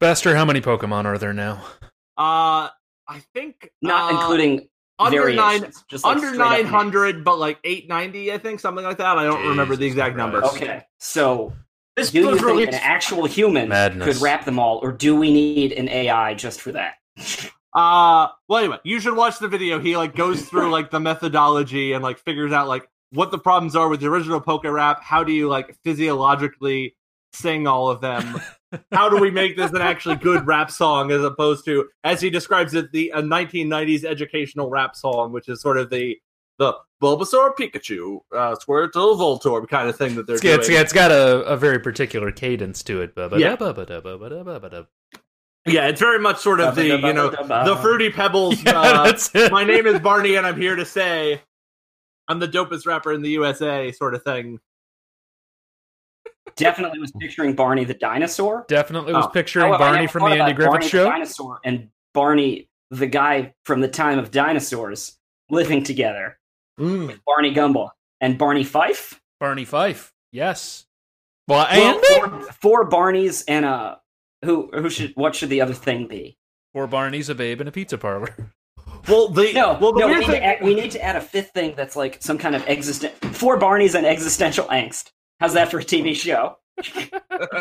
Bester, how many Pokemon are there now? Uh, I think Not uh, including under nine, just like under straight up nine names. hundred, but like eight ninety, I think something like that. I don't remember the exact Christ. numbers. Okay, so This do you think an actual human Madness. could wrap them all, or do we need an AI just for that? Uh, well, anyway, you should watch the video. He like goes through like the methodology and like figures out like what the problems are with the original Poke Rap. How do you like physiologically sing all of them? How do we make this an actually good rap song as opposed to, as he describes it, the a 1990s educational rap song, which is sort of the the Bulbasaur, Pikachu, uh, Squirtle, Voltorb kind of thing that they're It's, it's, it's got a, a very particular cadence to it. Yeah. Yeah. Yeah, it's very much sort of the you know the Fruity Pebbles. Yeah, uh, that's my name is Barney, and I'm here to say I'm the dopest rapper in the USA, sort of thing. Definitely was picturing Barney the dinosaur. Definitely was Oh. picturing However, I Barney from the Andy about Griffith Barney the Show. dinosaur and Barney the guy from the time of dinosaurs living together. Mm. Barney Gumble and Barney Fife. Barney Fife. Yes. Well, Well, and four, four Barneys and a who who should what should the other thing be? Four Barney's a babe in a pizza parlor. Well, the No, well, the no, we need, thing, to add, we need to add a fifth thing that's like some kind of existent four Barneys and existential angst. How's that for a TV show?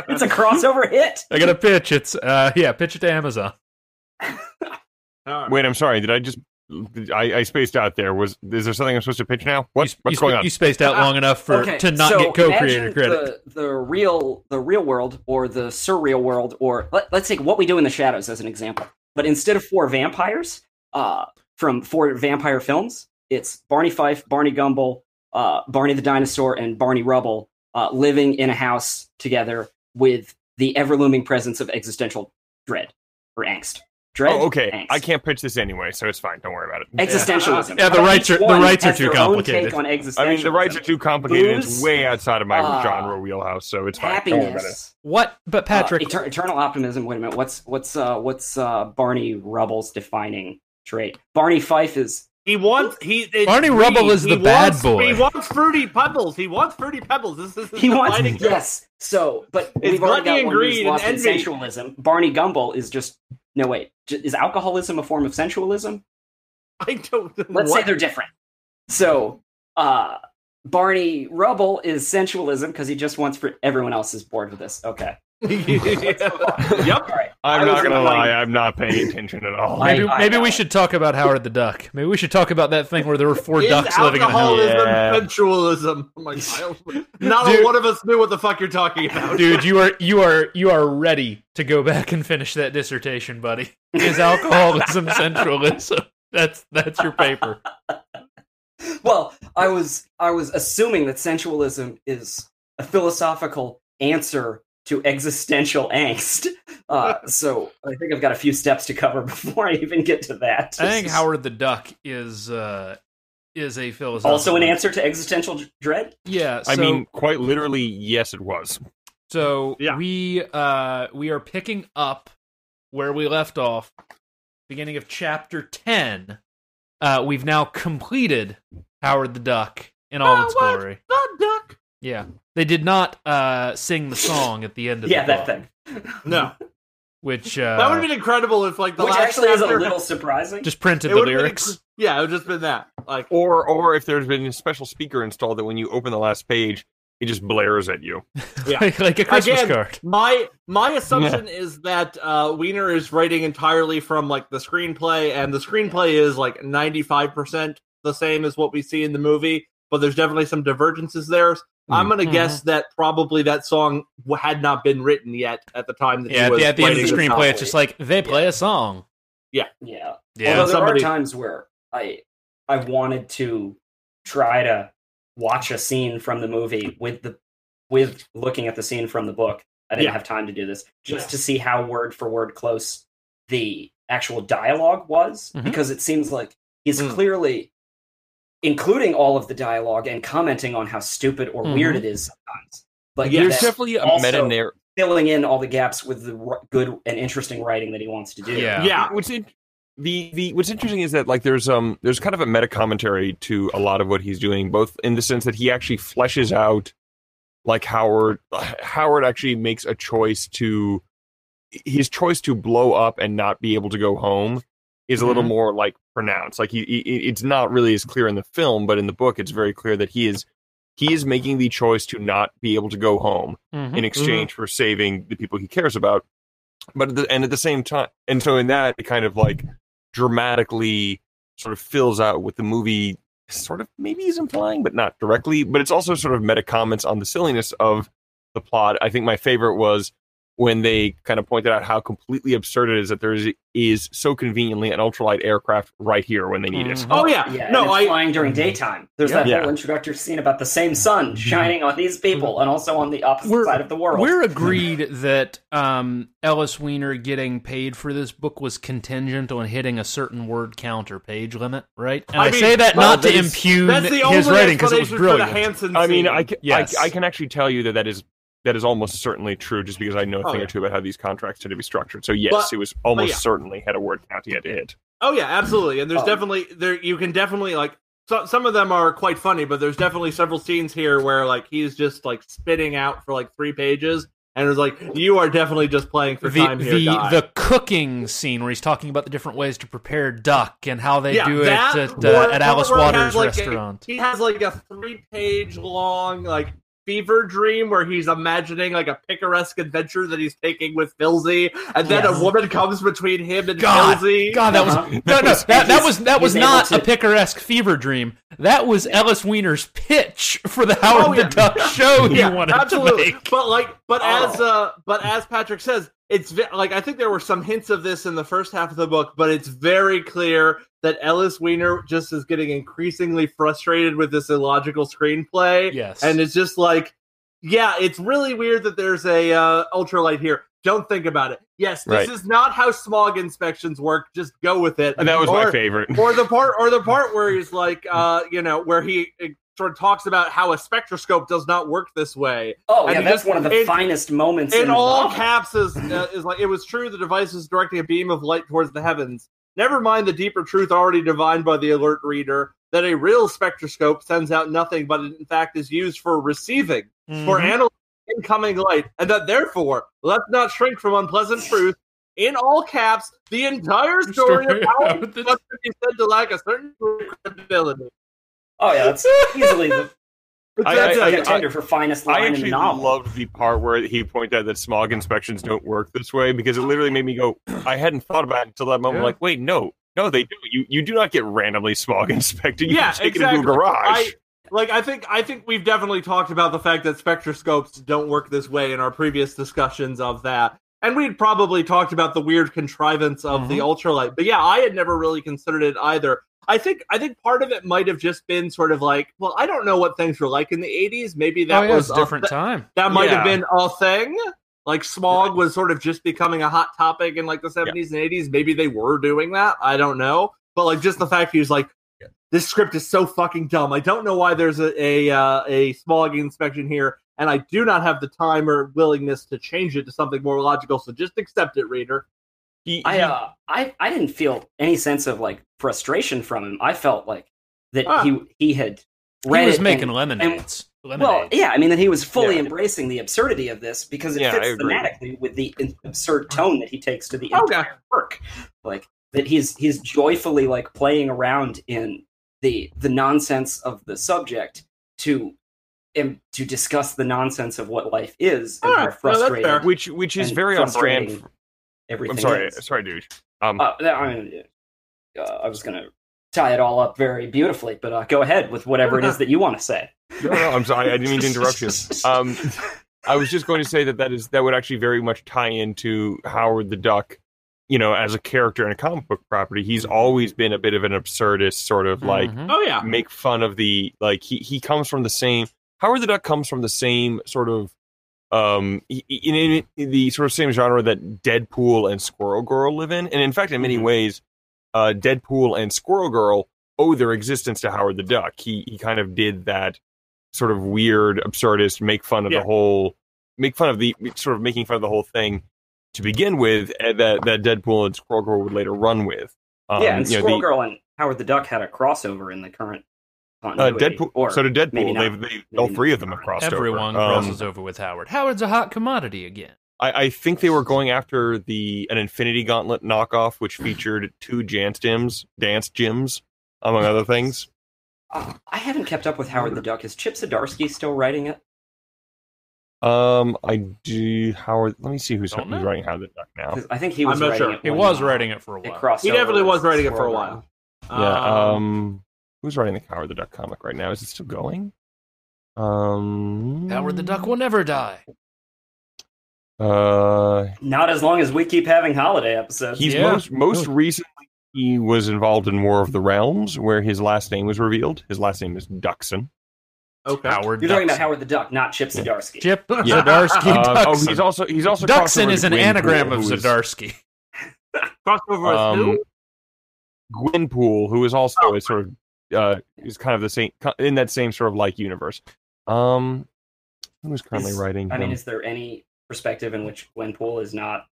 It's a crossover hit. I got a pitch. It's uh yeah, pitch it to Amazon. Wait, I'm sorry. Did I just? I, I spaced out there. Was is there something I'm supposed to pitch now? What, you, what's you, going sp- on? You spaced out long enough for Okay, to not so get co-creator credit. The, the real the real world or the surreal world or let, let's take what we do in the shadows as an example. But instead of four vampires, uh, from four vampire films, it's Barney Fife, Barney Gumble, uh, Barney the dinosaur, and Barney Rubble uh, living in a house together with the ever looming presence of existential dread or angst. Dread. Oh, okay. Angst. I can't pitch this anyway, so it's fine. Don't worry about it. Existentialism. Yeah, the rights are- the rights are too complicated. on I mean, the rights are too complicated. Booze, It's way outside of my uh, genre wheelhouse, so it's fine. Don't worry about it. Happiness. What? But Patrick, Uh, eter- eternal optimism. Wait a minute. What's what's uh what's uh Barney Rubble's defining trait? Barney Fife is he wants he it's Barney green. Rubble is He the bad wants- boy. He wants fruity pebbles. He wants fruity pebbles. This is his he wants defining trait. yes. So, but It's we've already gluttony got and one who's greed and lost in sensualism. Barney Gumble is just no wait. J- Is alcoholism a form of sensualism? I don't. know Let's say they're different. So, uh Barney Rubble is sensualism because he just wants for everyone else is bored with this. Okay. Yep. All right. I'm not gonna implying- lie. I'm not paying attention at all. Maybe I maybe know. we should talk about Howard the Duck. Maybe we should talk about that thing where there were four ducks living in a house. alcoholism Yeah. sensualism? I'm like, don't- not Dude. a one of us knew what the fuck you're talking about. Dude, you are you are you are ready to go back and finish that dissertation, buddy. Is alcoholism sensualism? That's that's your paper. well, I was I was assuming that sensualism is a philosophical answer to existential angst. Uh, so I think I've got a few steps to cover before I even get to that. I think Howard the Duck is uh is a philosophical also an answer to existential dread. Yeah, so, I mean, quite literally, yes, it was. so Yeah. we uh we are picking up where we left off, beginning of chapter ten. Uh, we've now completed Howard the Duck in all its glory. The duck. Yeah, they did not uh sing the song at the end of Yeah, the that thing. No, which uh, that would have been incredible if like the Which last actually is a little surprising. just printed it the would've been lyrics. inc- yeah, it would just been that. Like, Or, or if there's been a special speaker installed that when you open the last page, it just blares at you. Yeah. like, like a Christmas Again, card. my my assumption is that uh, Weiner is writing entirely from like the screenplay, and the screenplay is like ninety five percent the same as what we see in the movie, but there's definitely some divergences there. I'm gonna Mhm. guess that probably that song had not been written yet at the time that Yeah, he at was the, at the end of the screenplay, it's just like they play a song. yeah. Yeah, Although there Somebody- are times where I I wanted to try to watch a scene from the movie with the with looking at the scene from the book. I didn't Yeah. have time to do this just to see how word for word close the actual dialogue was Mhm. because it seems like he's Mm. clearly including all of the dialogue and commenting on how stupid or weird Mhm. it is sometimes. But Yeah, There's definitely a meta narrative. filling in all the gaps with the r- good and interesting writing that he wants to do. Yeah. Yeah, What's in, the the what's interesting is that like there's um there's kind of a meta commentary to a lot of what he's doing, both in the sense that he actually fleshes out like Howard Howard actually makes a choice to his choice to blow up and not be able to go home is a little Mhm. more like pronounced. Like he, he, it's not really as clear in the film, but in the book, it's very clear that he is he is making the choice to not be able to go home Mhm. in exchange for saving the people he cares about. But at the, and at the same time, and so in that, it kind of like dramatically sort of fills out with the movie sort of maybe he's implying, but not directly. But it's also sort of meta comments on the silliness of the plot. I think my favorite was when they kind of pointed out how completely absurd it is that there is, is so conveniently an ultralight aircraft right here when they need it. Mhm. Oh yeah, Yeah, no, it's I flying during daytime. There's Yeah. that Yeah. whole introductory scene about the same sun shining on these people and also on the opposite We're- side of the world. We're agreed that um, Ellis Weiner getting paid for this book was contingent on hitting a certain word counter page limit, right? And I, mean, say that well, not to impugn that's the his only writing because it was explanation for the brilliant. Hanson. I mean. I can, Yes. I, I can actually tell you that that is that is almost certainly true, just because I know a Oh, thing yeah. or two about how these contracts tend to be structured. So yes, But- it was almost yeah. certainly had a word count he had to hit. Oh yeah, absolutely. And there's Oh. definitely there you can definitely like so, some of them are quite funny, but there's definitely several scenes here where like he's just like spitting out for like three pages, and it's like you are definitely just playing for the time here, the guy. the cooking scene where he's talking about the different ways to prepare duck and how they Yeah, do it at, uh, at Alice Waters has, like, a- restaurant. he has like a three page long like fever dream where he's imagining like a picaresque adventure that he's taking with Filzy, and then Yes. a woman comes between him and God, Filzy. God, that was Uh-huh. no, no. That, that was that was not to- a picaresque fever dream. That was Ellis Weiner's pitch for the Howard Oh, yeah. the Duck show he yeah, wanted absolutely. to make. But like, but Oh. as uh, but as Patrick says, it's like I think there were some hints of this in the first half of the book, but it's very clear that Ellis Weiner just is getting increasingly frustrated with this illogical screenplay, Yes, and it's just like, yeah, it's really weird that there's a uh, ultralight here. Don't think about it. Yes, this Right. is not how smog inspections work. Just go with it. And that was Or- my favorite. or the part or the part where he's like uh you know where he sort of talks about how a spectroscope does not work this way oh, and yeah, that's just- one of the in- finest moments in, in all novel. caps is uh, is like it was true the device is directing a beam of light towards the heavens never mind the deeper truth already divined by the alert reader that a real spectroscope sends out nothing but in fact is used for receiving for Mhm. analyzing incoming light and that therefore let's not shrink from unpleasant truth in all caps the entire story Story of how the- must be said to lack a certain credibility Oh, yeah, that's easily the I- That's I- it. contender for finest I line in the actually novel. loved the part where he pointed out that smog inspections don't work this way because it literally made me go. I hadn't thought about it until that moment. Yeah. Like, wait, no, no, they do. You you do not get randomly smog inspected. You Yeah, just take exactly. it into a garage. I, like I think I think we've definitely talked about the fact that spectroscopes don't work this way in our previous discussions of that. And we'd probably talked about the weird contrivance of the mm-hmm. ultralight. But yeah, I had never really considered it either. I think I think part of it might have just been sort of like, well, I don't know what things were like in the 80s. Maybe that oh, yeah, was a different th- time. that might have been a thing. Like smog was sort of just becoming a hot topic in like the 70s and 80s. Maybe they were doing that. I don't know. But like just the fact he was like, this script is so fucking dumb. I don't know why there's a a, uh, a smog inspection here, and I do not have the time or willingness to change it to something more logical. So just accept it, reader. He- I uh I I didn't feel any sense of like frustration from him. I felt like that Ah. he he had He was it making and- lemonades. well, lemonades. yeah, I mean that he was fully Yeah. embracing the absurdity of this because it Yeah, fits thematically with the absurd tone that he takes to the Okay. entire work. Like that he's he's joyfully like playing around in the the nonsense of the subject to um, to discuss the nonsense of what life is and All how right, well, that's frustrating fair. which which is very on brand. Frustrating for- everything I'm sorry, is. sorry, dude. Um, Uh, I, mean, uh, I was going to tie it all up very beautifully, but uh, go ahead with whatever it is that you want to say. no, no, I'm sorry. I didn't mean to interrupt you. Um, I was just going to say that that is that would actually very much tie into Howard the Duck. You know, as a character in a comic book property, he's always been a bit of an absurdist, sort of like Mhm. Oh yeah, make fun of the like he he comes from the same Howard the Duck comes from the same sort of um in, in, the sort of same genre that Deadpool and Squirrel Girl live in, and in fact, in many Mhm. ways, uh, Deadpool and Squirrel Girl owe their existence to Howard the Duck. He he kind of did that sort of weird absurdist make fun of Yeah. the whole make fun of the sort of making fun of the whole thing to begin with and that that Deadpool and Squirrel Girl would later run with. Um, yeah, and you know, Squirrel the- Girl and Howard the Duck had a crossover in the current uh. Deadpool. or so did Deadpool. not. They've, they all three of them have crossed Everyone over. Um, crosses over with Howard. Howard's a hot commodity again. I, I think they were going after the an Infinity Gauntlet knockoff, which featured two dance gyms, dance gyms, among other things. Uh, I haven't kept up with Howard the Duck. Is Chip Zdarsky still writing it? Um, I do. Howard, let me see who's, Don't who's know. wहीं Howard the Duck now. I think he I'm was not writing sure. it. He was uh, writing it for a while. crossed He definitely was writing it for a Swirl while. Around. Yeah. Um, who's writing the Howard the Duck comic right now? Is it still going? Um, Howard the Duck will never die. Uh, Not as long as we keep having holiday episodes. he's Yeah. most most recently he was involved in War of the Realms, where his last name was revealed. His last name is Duxon. okay. Howard. You're talking about Howard the Duck, not Chip Yeah. Zdarsky. Chip Yeah. Zdarsky Uh, oh, he's also he's also crossed over Duxon is an Gwenpool, anagram of who is- Zdarsky. Crossover with Um, who? Gwenpool, who is also Oh. a sort of uh, is kind of the same in that same sort of like universe. Um, who's currently Is- writing? I mean, is there any perspective in which Gwenpool is not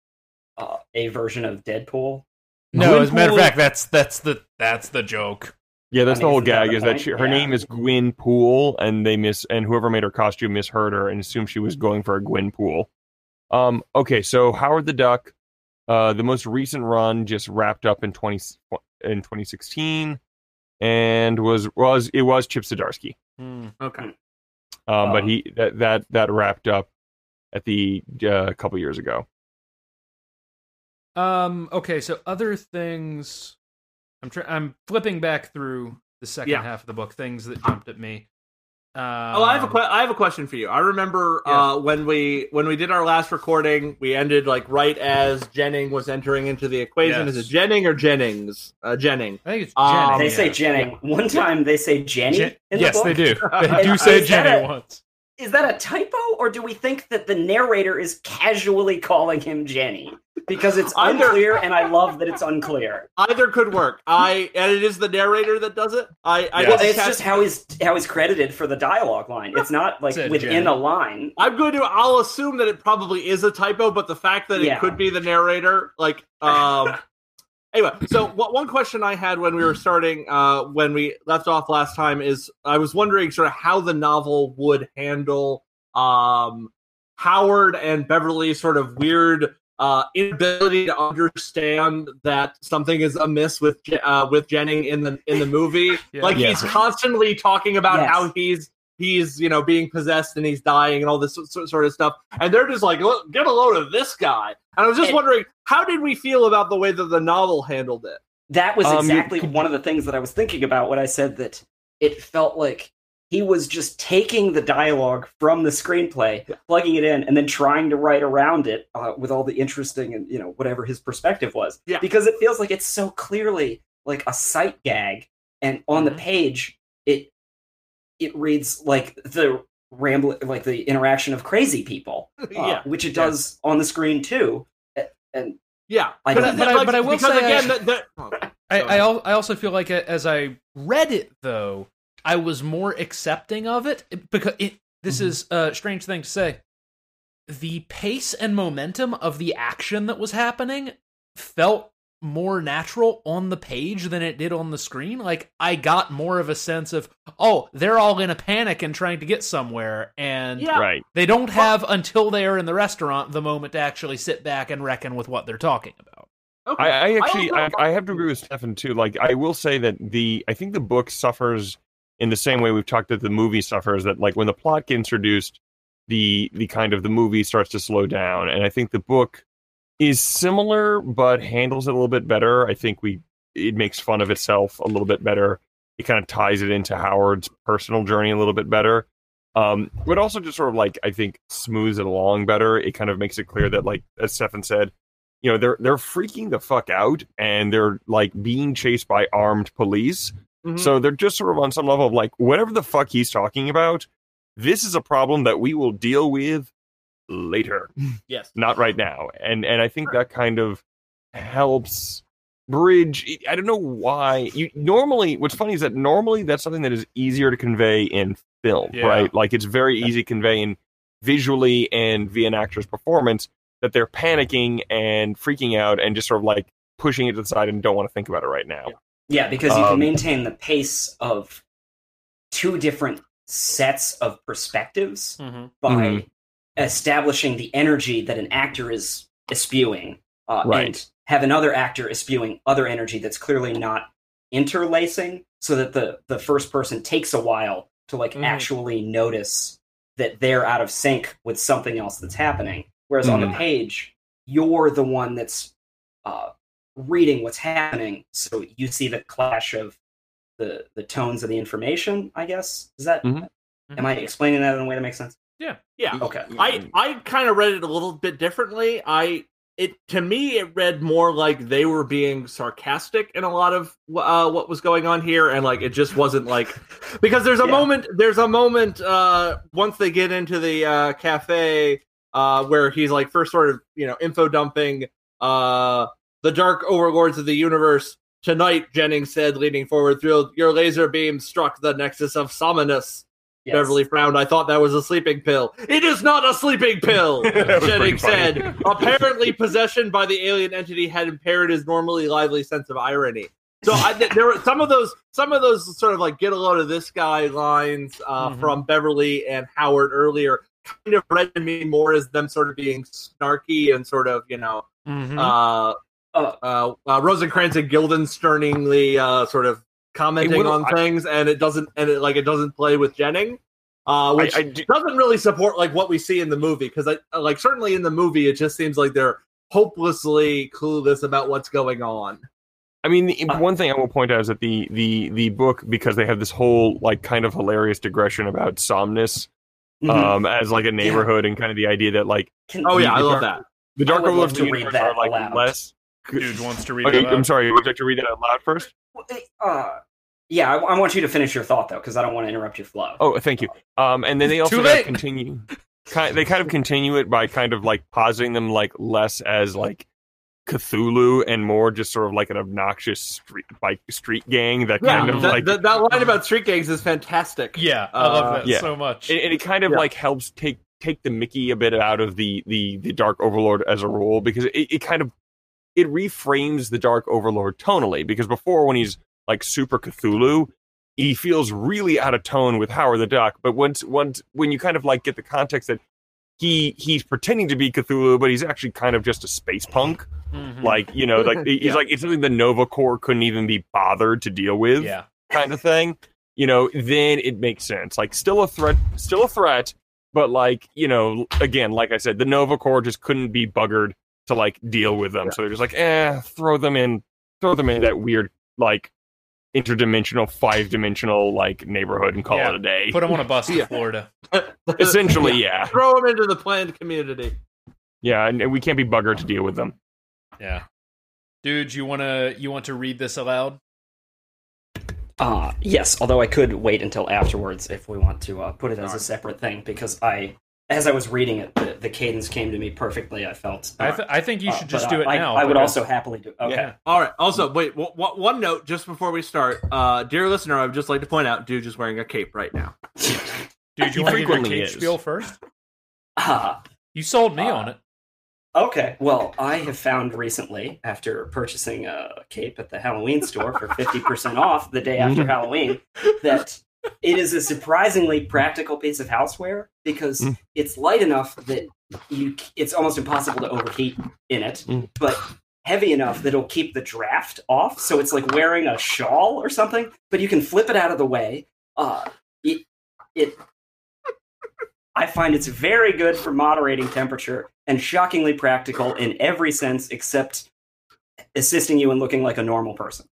uh, a version of Deadpool? No, as a matter of fact, that's that's the that's the joke. Yeah, that's I mean, the whole isn't that gag. the is that she, her Yeah. name is Gwen Poole, and they miss and whoever made her costume misheard her and assumed she was going for a Gwenpool. Um. Okay, so Howard the Duck, uh, the most recent run just wrapped up in twenty in twenty sixteen, and was was it was Chip Zdarsky. Hmm. Okay. Um, Oh. but he that that that wrapped up at the uh, a couple years ago. Um. Okay. So other things. I'm trying. I'm flipping back through the second Yeah. half of the book. Things that jumped at me. Um, Oh, I have a que- I have a question for you. I remember Yeah. uh, when we when we did our last recording, we ended like right as Jennings was entering into the equation. Yes. Is it Jennings or Jennings? Uh, Jennings. I think it's Um, They yeah. say Jenning. One time they say Jenny Jen- in the yes, book. they do. They do is say that Jenny a- once. Is that a typo, or do we think that the narrator is casually calling him Jenny? Because it's Either- unclear, and I love that it's unclear. Either could work. I and it is the narrator that does it. I I Yeah. Well, didn't it's just how he's how he's credited for the dialogue line. It's not like Said within Jenny. a line. I'm going to. I'll assume that it probably is a typo, but the fact that Yeah. it could be the narrator, like, um. Anyway, so what one question I had when we were starting, uh, when we left off last time, is I was wondering sort of how the novel would handle, um, Howard and Beverly's sort of weird. Uh, inability to understand that something is amiss with uh, with Jennings in the in the movie. Yeah. Like Yeah. he's constantly talking about Yes. how he's he's you know being possessed and he's dying and all this sort of stuff and they're just like get a load of this guy and i was just And- wondering how did we feel about the way that the novel handled it That was Um, you- exactly one of the things that I was thinking about when I said that it felt like he was just taking the dialogue from the screenplay, plugging it in, and then trying to write around it uh, with all the interesting and you know whatever his perspective was. Yeah. Because it feels like it's so clearly like a sight gag, and on the Mhm. page it it reads like the ramble, like the interaction of crazy people, uh, yeah which it does on the screen too. And yeah I but, don't- but I- but I will because say I- again that, that oh, I, I, I also feel like as I read it though, I was more accepting of it because it. This Mm-hmm. is a strange thing to say. The pace and momentum of the action that was happening felt more natural on the page than it did on the screen. Like I got more of a sense of, oh, they're all in a panic and trying to get somewhere, and Yeah. Right. they don't have until they are in the restaurant the moment to actually sit back and reckon with what they're talking about. okay. I, I actually I, also- I have to agree with Stefan too. Like I will say that the I think the book suffers in the same way we've talked that the movie suffers that like when the plot gets introduced, the the kind of the movie starts to slow down. And I think the book is similar but handles it a little bit better. I think we it makes fun of itself a little bit better. It kind of ties it into Howard's personal journey a little bit better. Um, but also just sort of like I think smooths it along better. It kind of makes it clear that like as Stefan said, you know they're they're freaking the fuck out and they're like being chased by armed police Mhm. so they're just sort of on some level of like whatever the fuck he's talking about this is a problem that we will deal with later yes not right now and and i think that kind of helps bridge i don't know why you normally what's funny is that normally that's something that is easier to convey in film Yeah. right like it's very easy to convey in visually and via an actor's performance that they're panicking and freaking out and just sort of like pushing it to the side and don't want to think about it right now Yeah. Yeah, because you can Um, maintain the pace of two different sets of perspectives Mm-hmm. by Mhm. Establishing the energy that an actor is spewing, uh, Right. and have another actor spewing other energy that's clearly not interlacing, so that the the first person takes a while to like Mhm. actually notice that they're out of sync with something else that's happening. Whereas on the Mhm. page, you're the one that's uh, reading what's happening, so you see the clash of the the tones of the information. I guess is that. Mhm. Am I explaining that in a way that makes sense? Yeah. Yeah. Okay. I I kind of read it a little bit differently. I it to me it read more like they were being sarcastic in a lot of uh, what was going on here, and like it just wasn't like because there's a Yeah. moment there's a moment uh, once they get into the uh, cafe uh, where he's like first sort of you know info dumping uh, the dark overlords of the universe. Tonight, Jennings said, leaning forward, through your laser beam struck the nexus of Sominus. Yes. Beverly frowned. I thought that was a sleeping pill. It is not a sleeping pill, That Jennings said. Apparently, possession by the alien entity had impaired his normally lively sense of irony. So I, th- there were some of those, some of those sort of like get a load of this guy lines uh, Mhm. from Beverly and Howard earlier. Kind of read to me more as them sort of being snarky and sort of you know Mhm. uh, Uh, uh, uh, Rosencrantz and Guildensterningly uh, sort of commenting would've- on I- things, and it doesn't, and it like it doesn't play with Jennings, uh, which I do- doesn't really support like what we see in the movie because I like certainly in the movie it just seems like they're hopelessly clueless about what's going on. I mean, the, Uh, one thing I will point out is that the the the book because they have this whole like kind of hilarious digression about Somnus mhm. um as like a neighborhood and kind of the idea that like Can- Oh yeah, I love dark- that. the Dark would love Overlords to of the read universe that are like aloud. less. Dude wants to read Okay, it. I'm sorry. Would you like to read that out loud first? Uh, yeah, I, I want you to finish your thought though, because I don't want to interrupt your flow. Oh, thank you. Um, and then they also kind of continue. Kind, they kind of continue it by kind of like positing them like less as like Cthulhu and more just sort of like an obnoxious street like street gang that Yeah, kind of that, like that, that line about street gangs is fantastic. Yeah, I love Uh, that yeah. so much. and, and it kind of Yeah. like helps take take the Mickey a bit out of the the the Dark Overlord as a role because it, it kind of it reframes the Dark Overlord tonally because before when he's like super Cthulhu he feels really out of tone with Howard the Duck but once once when you kind of like get the context that he he's pretending to be Cthulhu but he's actually kind of just a space punk Mhm. like you know like he's Yeah. like it's something the Nova Corps couldn't even be bothered to deal with yeah, kind of thing, you know, then it makes sense. Like still a threat, still a threat, but like, you know, again, like I said, the Nova Corps just couldn't be buggered to like deal with them. So they're just like, eh, throw them in, throw them in that weird like interdimensional, five dimensional like neighborhood and call Yeah. it a day. put them on a bus to Yeah. Florida. Essentially, yeah. Throw them into the planned community. Yeah, and, and we can't be buggered to deal with them. Yeah, dude, you wanna you want to read this aloud? Uh, yes, although I could wait until afterwards if we want to uh, put it as a separate thing, because I, as I was reading it, the, the cadence came to me perfectly. I felt. I th- I think you uh, should just but, do it I, now. I would because- also happily do. It. Okay. Yeah. All right. Also, wait. W- w- one note just before we start, uh, dear listener, I would just like to point out, dude, is wearing a cape right now. Dude, you want to give your frequently cake is. spiel first? Ah, You sold me Uh, on it. okay. Well, I have found recently, after purchasing a cape at the Halloween store for fifty percent off the day after Halloween, that it is a surprisingly practical piece of houseware because Mm. it's light enough that you it's almost impossible to overheat in it, Mm. but heavy enough that it'll keep the draft off. So it's like wearing a shawl or something, but you can flip it out of the way. Uh, it, it I find it's very good for moderating temperature and shockingly practical in every sense except assisting you in looking like a normal person.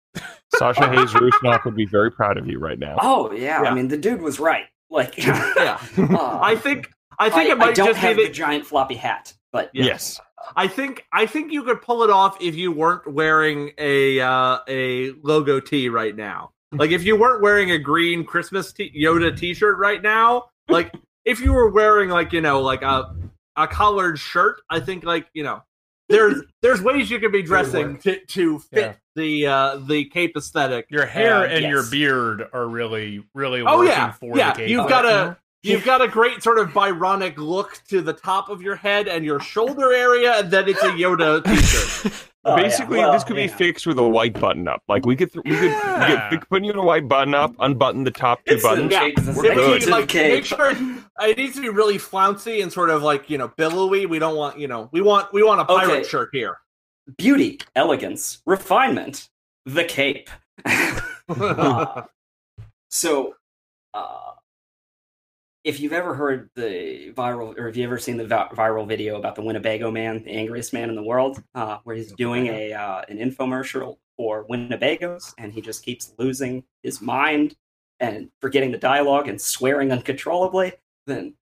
Sasha Hayes Rusnoff would be very proud of you right now. Oh yeah, Yeah. I mean the dude was right. Like Yeah. uh, I think. I think it I might don't just be have that the giant floppy hat, but Yeah. Yes. I think I think you could pull it off if you weren't wearing a uh, a logo tee right now. Like if you weren't wearing a green Christmas t- Yoda T-shirt right now, like if you were wearing like you know like a a collared shirt, I think like you know there's there's ways you could be dressing to to fit Yeah. the uh the cape aesthetic. Your hair And- and your beard are really, really Oh working yeah, for yeah. the cape. You've got to you've got a great sort of Byronic look to the top of your head and your shoulder area, and then it's a Yoda t-shirt. Oh, yeah. Basically, Well, this could be fixed with a white button up. Like we could, th- we could, we Yeah. could, we could put you in a white button up, unbutton the top two It's a buttons. Yeah. cake, it's We're good. you, like, make sure it needs to be really flouncy and sort of like you know billowy. We don't want you know we want we want a pirate Okay. shirt here. Beauty, elegance, refinement, the cape. Uh, so, uh, if you've ever heard the viral, or if you've ever seen the vi- viral video about the Winnebago man, the angriest man in the world, uh, where he's doing a uh, an infomercial for Winnebagos, and he just keeps losing his mind and forgetting the dialogue and swearing uncontrollably, then,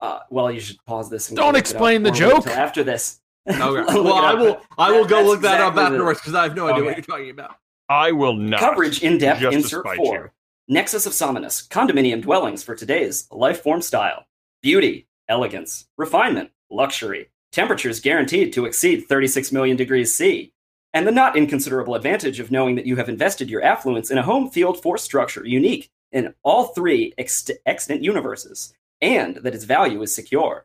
uh, well, you should pause this. And Don't look it up, explain the joke. after this. Okay. Well, I will I will That- go that's look that up exactly the- afterwards because I have no idea what you're talking about. I will not. Coverage in depth just to insert 4. you. Nexus of Sominus, condominium dwellings for today's life form style. Beauty, elegance, refinement, luxury. Temperatures guaranteed to exceed 36 million degrees C. And the not inconsiderable advantage of knowing that you have invested your affluence in a home field force structure unique in all three ext- extant universes, and that its value is secure.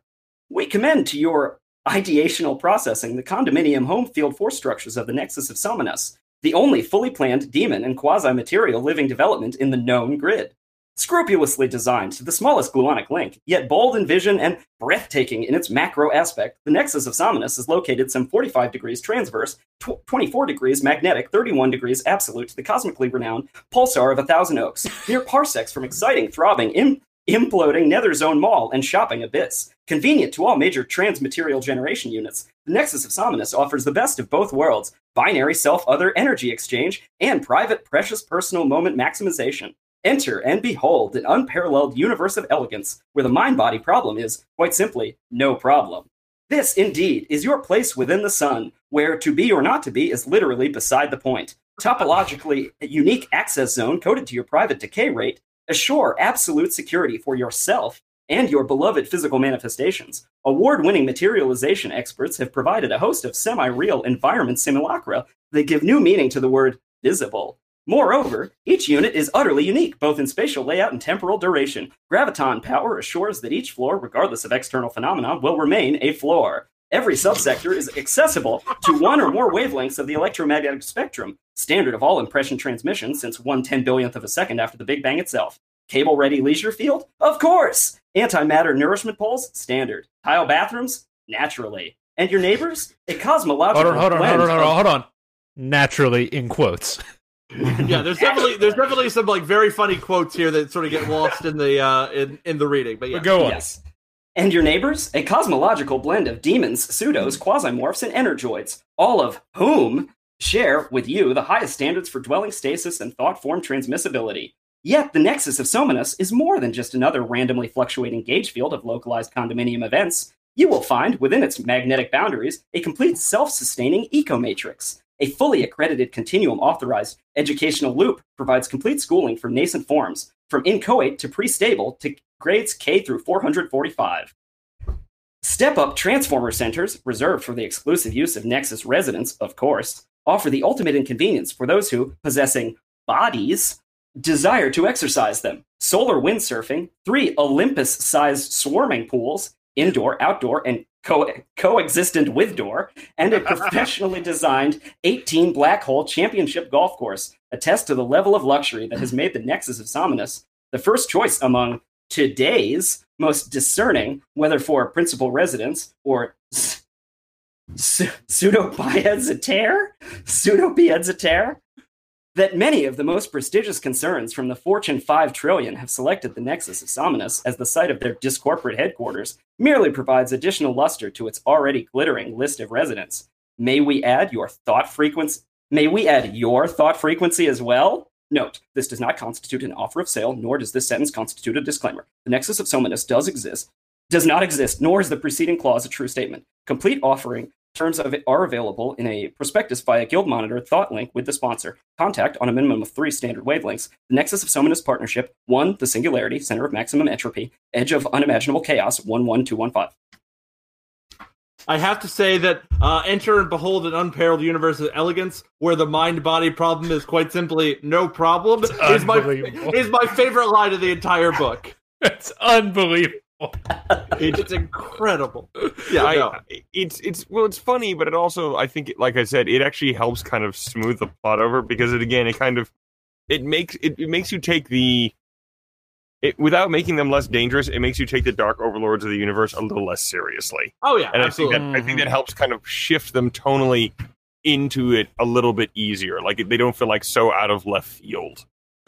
We commend to your ideational processing the condominium home field force structures of the Nexus of Sominus, the only fully planned demon and quasi material living development in the known grid. Scrupulously designed to the smallest gluonic link, yet bold in vision and breathtaking in its macro aspect, the Nexus of Somnus is located some 45 degrees transverse, tw- 24 degrees magnetic, 31 degrees absolute to the cosmically renowned pulsar of a thousand oaks, mere parsecs from exciting, throbbing, im- imploding Nether Zone Mall and shopping abyss. Convenient to all major transmaterial generation units, the Nexus of Somnus offers the best of both worlds binary self other energy exchange and private precious personal moment maximization. Enter and behold an unparalleled universe of elegance where the mind body problem is, quite simply, no problem. This, indeed, is your place within the sun, where to be or not to be is literally beside the point. Topologically unique access zone coded to your private decay rate assure absolute security for yourself and your beloved physical manifestations. Award winning materialization experts have provided a host of semi real environment simulacra that give new meaning to the word visible. Moreover, each unit is utterly unique, both in spatial layout and temporal duration. Graviton power assures that each floor, regardless of external phenomena, will remain a floor. Every subsector is accessible to one or more wavelengths of the electromagnetic spectrum, standard of all impression transmission since one ten billionth of a second after the Big Bang itself. Cable ready leisure field? Of course! Antimatter nourishment poles? Standard. Tile bathrooms? Naturally. And your neighbors? A cosmological Hold on, hold on, blend hold on, hold of- on, hold on. Naturally, in quotes. yeah, there's definitely there's definitely some like very funny quotes here that sort of get lost in the uh in in the reading. But yeah, But go on. Yes. And your neighbors? A cosmological blend of demons, pseudos, quasimorphs, and energoids, all of whom share with you the highest standards for dwelling stasis and thought form transmissibility. Yet, the Nexus of Sominus is more than just another randomly fluctuating gauge field of localized condominium events. You will find, within its magnetic boundaries, a complete self sustaining ecomatrix. A fully accredited continuum authorized educational loop provides complete schooling for nascent forms, from inchoate to pre stable to grades K through 445. Step up transformer centers, reserved for the exclusive use of Nexus residents, of course, offer the ultimate inconvenience for those who, possessing bodies, desire to exercise them. Solar windsurfing, three Olympus sized swarming pools, indoor, outdoor, and co- coexistent with door, and a professionally designed 18 black hole championship golf course attest to the level of luxury that has made the Nexus of Sominus the first choice among today's most discerning, whether for principal residence or pseudo-piedzetaire, pseudo-piedzetaire, that many of the most prestigious concerns from the Fortune 5 trillion have selected the Nexus of Sominus as the site of their discorporate headquarters merely provides additional luster to its already glittering list of residents. May we add your thought frequency? May we add your thought frequency as well? Note, this does not constitute an offer of sale, nor does this sentence constitute a disclaimer. The Nexus of Sominus does exist, does not exist, nor is the preceding clause a true statement. Complete offering terms of it are available in a prospectus via Guild Monitor thought link with the sponsor. Contact on a minimum of three standard wavelengths. The Nexus of Sominus Partnership, 1, the Singularity, Center of Maximum Entropy, Edge of Unimaginable Chaos, 11215. I have to say that uh, enter and behold an unparalleled universe of elegance, where the mind body problem is quite simply no problem. Is my is my favorite line of the entire book. It's unbelievable. It's incredible. yeah, I, No. I- it's it's well, it's funny, but it also I think, like I said, it actually helps kind of smooth the plot over because it again, it kind of it makes it, it makes you take the it without making them less dangerous. It makes you take the dark overlords of the universe a little less seriously, Oh yeah, and absolutely. I think that I think that mm-hmm. helps kind of shift them tonally into it a little bit easier. Like they don't feel like so out of left field.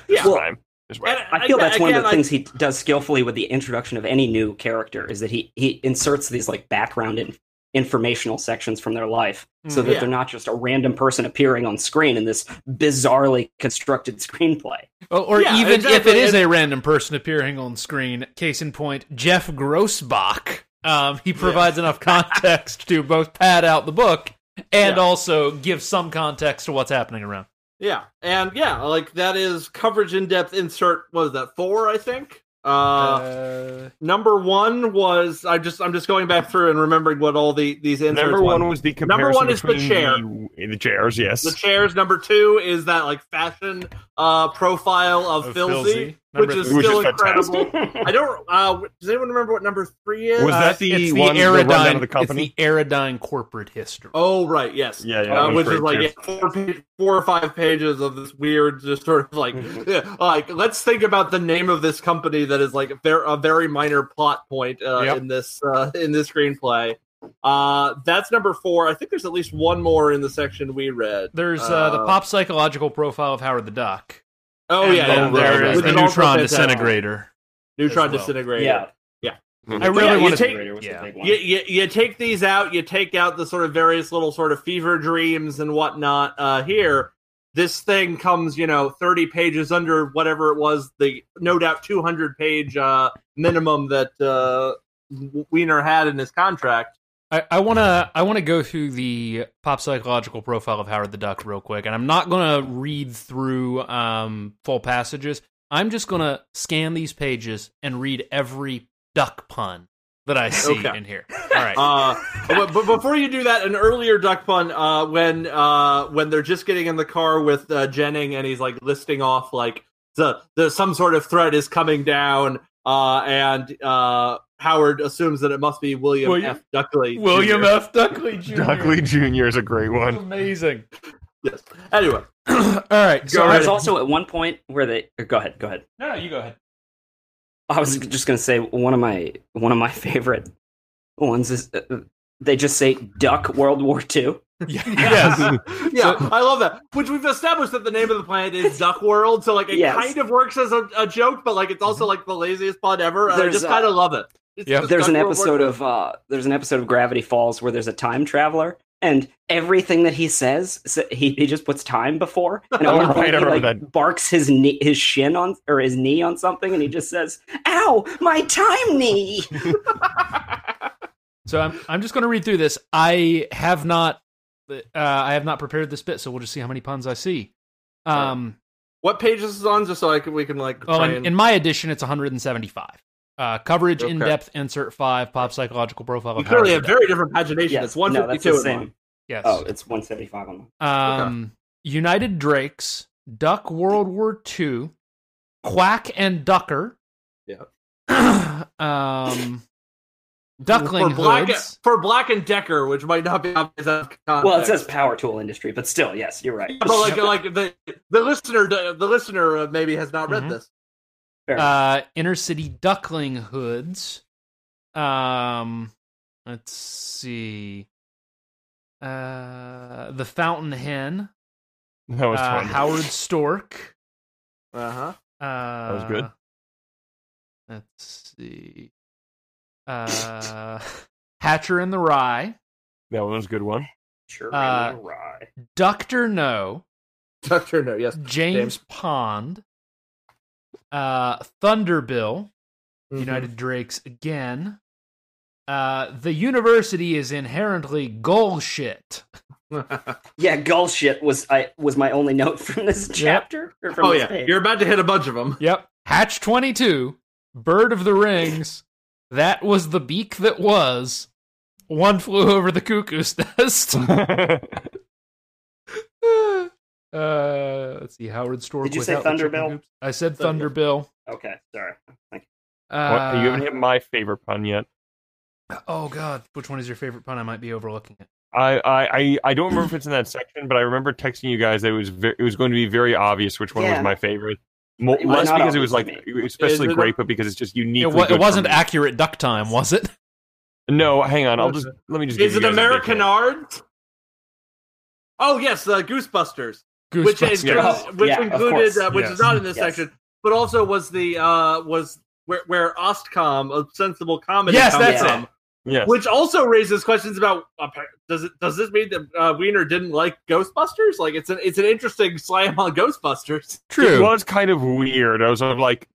This Yeah. Well, time as well. And I feel that's one of the I- things he does skillfully with the introduction of any new character is that he he inserts these like background in, informational sections from their life so that Yeah. they're not just a random person appearing on screen in this bizarrely constructed screenplay. Or, or Yeah, even if it is a random person appearing on screen, case in point, Jeff Grossbach. Um, he provides enough context to both pad out the book and Yeah. also give some context to what's happening around. Yeah, and yeah, like that is coverage in depth insert. was that? Four, I think. Uh, Uh, number one was I just I'm just going back through and remembering what all the these inserts. Number one was the Number comparison one is the between chair. the, the chairs. Yes, the chairs. Number two is that like fashion uh profile of, Of Filzy, Filzy. which Number is three. Which is still incredible. I don't. Uh, does anyone remember what number three is? Was uh, that the it's one- the the Aerodyne, of the company? It's the Aerodyne corporate history. Oh right, yes. Yeah, yeah, uh, which is like yeah, four, page, four or five pages of this weird, just sort of like, yeah, like let's think about the name of this company that is like a very, a very minor plot point uh, Yep. in this uh, in this screenplay. Uh, that's number four. I think there's at least one more in the section we read. There's uh, the Uh, pop psychological profile of Howard the Duck. Oh And yeah, then yeah, there right, is which the neutron disintegrator. Neutron well. disintegrator. yeah, Yeah. I really yeah, you want to take- yeah. you, you, you take these out, you take out the sort of various little sort of fever dreams and whatnot. Uh, here, this thing comes, you know, 30 pages under whatever it was, the no doubt 200 page uh, minimum that uh, Weiner had in his contract. I, I wanna I wanna go through the pop psychological profile of Howard the Duck real quick, and I'm not gonna read through um, full passages. I'm just gonna scan these pages and read every duck pun that I see Okay. in here. All right. Uh, but, but before you do that, an earlier duck pun uh, when uh, when they're just getting in the car with uh, Jennings and he's like listing off like the the some sort of threat is coming down, uh, and uh, Howard assumes that it must be William, William- F. Duckley. William Jr. F. Duckley Jr. Duckley Jr. is a great one. Amazing. Yes. Anyway, All right. So Go I- There's also at one point where they go ahead, go ahead. no, no, you go ahead. I was just gonna say one of my one of my favorite ones is uh, they just say "Duck World War II." yes. yeah, So- I love that. Which we've established that the name of the planet is Duck World, so like it Yes. kind of works as a, a joke, but like it's also like the laziest pun ever. And I just kind of love it. It's Yeah. There's Duck an World episode II. of uh, there's an episode of Gravity Falls where there's a time traveler, and everything that he says, so he, he just puts time before, and at Oh, one right, point he like that. barks his knee, his shin on or his knee on something, and he just says, "Ow, my time knee." So I'm I'm just going to read through this. I have not uh, I have not prepared this bit, so we'll just see how many puns I see. Um, What page is this on? Just so I can we can like well, try in, and in my edition, it's 175. Uh, coverage Okay. in depth insert five pop psychological profile. you clearly Howard have very different pagination. Yes, it's no, one that's fifty two. the same. yes. Oh, it's 175 on them. Um, United Drakes, Duck World War II, Quack and Ducker. Yeah. um, Duckling for Black hoods. for Black and Decker, which might not be obvious out of context. Well, it says power tool industry, but still, yes, you're right. but like like the the listener the listener uh, maybe has not read Mhm. this. Fair. uh, inner city duckling hoods. Um, let's see. Uh, the fountain hen. That was Uh. Howard Stork. Uh huh. Uh, was good. Let's see. Uh, Hatcher in the Rye. That one was a good one. sure, uh, right. Doctor No. Doctor No, yes. James, James. Pond. Uh, Thunderbill. Mhm. United Drakes again. Uh, the university is inherently gull shit. Yeah, gull shit was I was my only note from this chapter. Or from oh this yeah, page. you're about to hit a bunch of them. Yep. Hatch 22. Bird of the Rings. That was the beak that was. One flew over the cuckoo's nest. uh, let's see. Howard Stork. Did you say without the Thunderbill? I said Thunderbill. Thunderbill. Okay, sorry. Thank Uh, you haven't hit my favorite pun yet. oh god, which one is your favorite pun? I might be overlooking it. I, I, I, I don't remember if it's in that section, but I remember texting you guys that it was ve- it was going to be very obvious which one Yeah. was my favorite. Mo- less not because it was like especially it great, but because it's just unique. It, it wasn't accurate duck time, was it? No, hang on. I'll just let me just. give Is you it guys American hint. Art? Oh yes, uh, Goosebusters, which is Yes. Which yeah, included, uh, which Yes. is not in this Yes. section, but also was the uh was where where Ostcom, a sensible comedy, Yes, comes that's from, it. Yes. which also raises questions about uh, does it does this mean that uh, Weiner didn't like Ghostbusters? Like it's an it's an interesting slam on Ghostbusters. True. It was kind of weird. I was sort of like,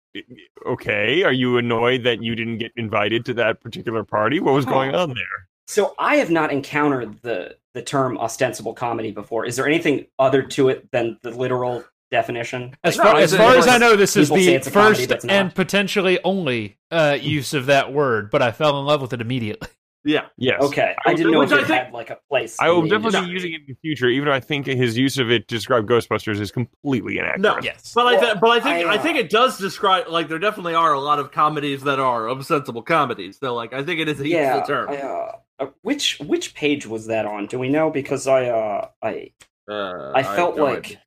okay, are you annoyed that you didn't get invited to that particular party? What was going on there? So I have not encountered the the term ostensible comedy before. Is there anything other to it than the literal definition? As far, it's as, far as I know, this is the it's a comedy, first but it's not. and potentially only uh, use of that word, but I fell in love with it immediately. Yeah, Yes. Okay, I didn't know Which if I it think- had like a place. I will the definitely be using it in the future, even though I think his use of it to describe Ghostbusters is completely inaccurate. No. Yes. but I th- but I think I, I, uh, think it does describe like there definitely are a lot of comedies that are ostensible comedies. So like I think it is a yeah. useful term. I, uh, uh, which which page was that on? Do we know? Because I uh I Uh, I felt have like idea.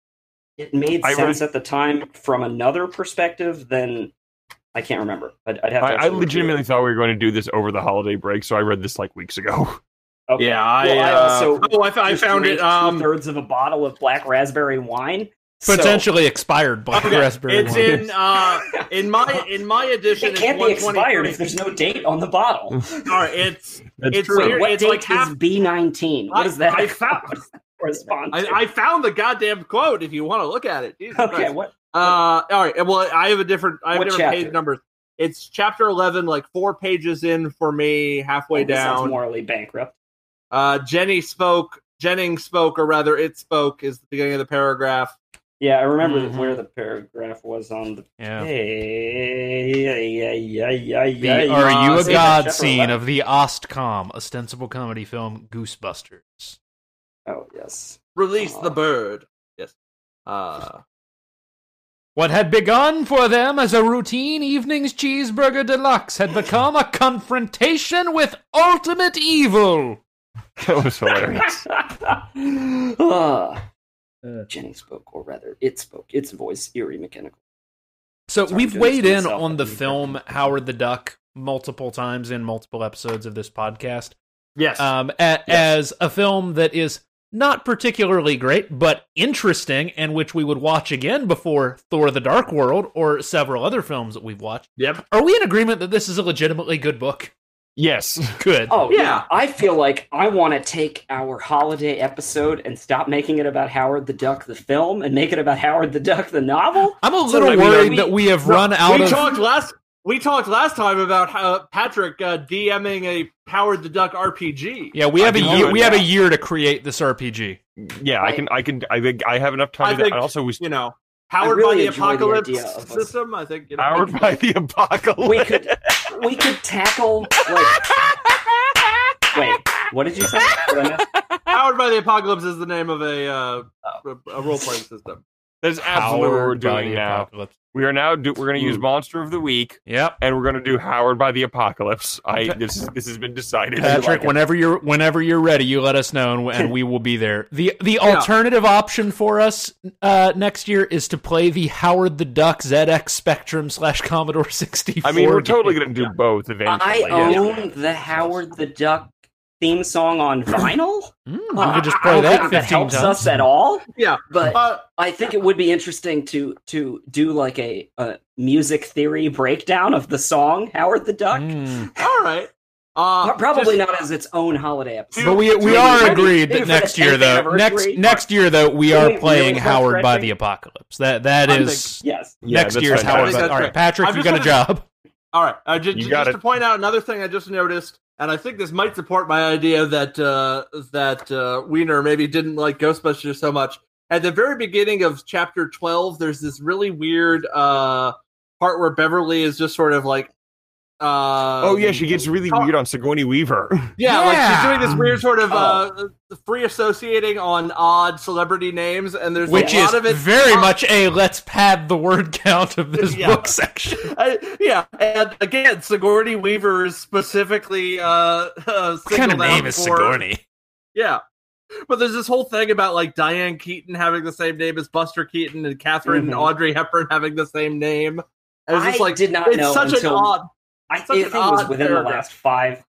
It made I sense read- at the time from another perspective. Then I can't remember. I'd, I'd have to. I, I legitimately thought we were going to do this over the holiday break, so I read this like weeks ago. Okay. Yeah, I, Well, I uh, also oh, I, I found it. Um, two thirds of a bottle of black raspberry wine. So- Potentially expired black okay, raspberry it's wine. in uh, in my in my edition. it can't be it's expired 123. if there's no date on the bottle. All right, it's That's It's true. weird. what it's date like half- is B nineteen? What is that? I found- what does that correspond to? I, I found the goddamn quote. If you want to look at it, Jesus okay, Christ. what? Uh, all right. Well, I have a different. I have What different chapter? page numbers. It's chapter eleven, like four pages in for me, halfway Oh, this sounds down. morally bankrupt. Uh, Jenny spoke. Jennings spoke, or rather, it spoke. Is the beginning of the paragraph. Yeah, I remember Mhm. where the paragraph was on the yeah. Hey, yeah, yeah, yeah, The yeah, yeah. Are You a God scene of the Ostcom, ostensible comedy film Goosebusters. Oh yes. Release Aw. the bird. Yes. Uh, What had begun for them as a routine evening's cheeseburger deluxe had become a confrontation with ultimate evil. that was hilarious. Ah. Jenny spoke, or rather, it spoke. Its voice, eerie, mechanical. So Sorry, we've weighed in on the film correct Howard the Duck multiple times in multiple episodes of this podcast. yes. um, a- as a film that is not particularly great, but interesting, and which we would watch again before Thor: The Dark World or several other films that we've watched. yep. Are we in agreement that this is a legitimately good book? yes. Good. Oh Yeah. yeah, I feel like I want to take our holiday episode and stop making it about Howard the Duck the film and make it about Howard the Duck the novel. I'm a little I mean, are worried we- that we have run out we of. talked last. We talked last time about how Patrick uh, DMing a Howard the Duck RPG. yeah, we have a year. do it We have a year to create this RPG. Yeah, I can. I can. I think I have enough time I to. do think- Also, we You know, powered really by the enjoy the Apocalypse idea of us- system. I think you know, Powered by the apocalypse. We could we could tackle like wait, what did you say? Did I miss? Howard by the Apocalypse is the name of a uh, Oh. a, a role playing system. That's absolutely what we're doing the now. Apocalypse. We are now. Do, we're going to use Monster of the Week, Yep. and we're going to do Howard by the Apocalypse. I. This is. This has been decided. Patrick, whenever you're whenever you're ready, you let us know, and, and we will be there. the The alternative option for us uh, next year is to play the Howard the Duck ZX Spectrum slash Commodore sixty four. I mean, we're totally going to do both eventually. I yeah. own the Howard the Duck theme song on vinyl. Mm, you Uh, could just I play don't that think that helps times. us at all. Yeah, But uh, I think it would be interesting to to do like a, a music theory breakdown of the song Howard the Duck. Mm. all right. Uh, Probably just- not as its own holiday episode. But we we Maybe- are maybe- agreed that next year 10th though next anniversary. next year though we are playing really Howard by the Apocalypse. That that I is Yes. Next that's year's fantastic. Howard. By, that's all right, right. Patrick, you just got a job. All right, uh, ju- You just to point out another thing I just noticed, and I think this might support my idea that uh, that uh, Weiner maybe didn't like Ghostbusters so much. At the very beginning of chapter twelve, there's this really weird uh, part where Beverly is just sort of like Uh, oh yeah, she gets really Oh. weird on Sigourney Weaver. Yeah, like she's doing this weird sort of uh, Oh. free associating on odd celebrity names, and there's Which a is lot of it very uh, much a let's pad the word count of this Yeah. book section. I, yeah, and again, Sigourney Weaver is specifically uh, uh What kind of singled out name is for- Sigourney? Yeah. But there's this whole thing about like Diane Keaton having the same name as Buster Keaton and Catherine and Mhm. Audrey Hepburn having the same name. And it's I just like did not it's know such until an odd I, such I an think it was within paragraph. the last five,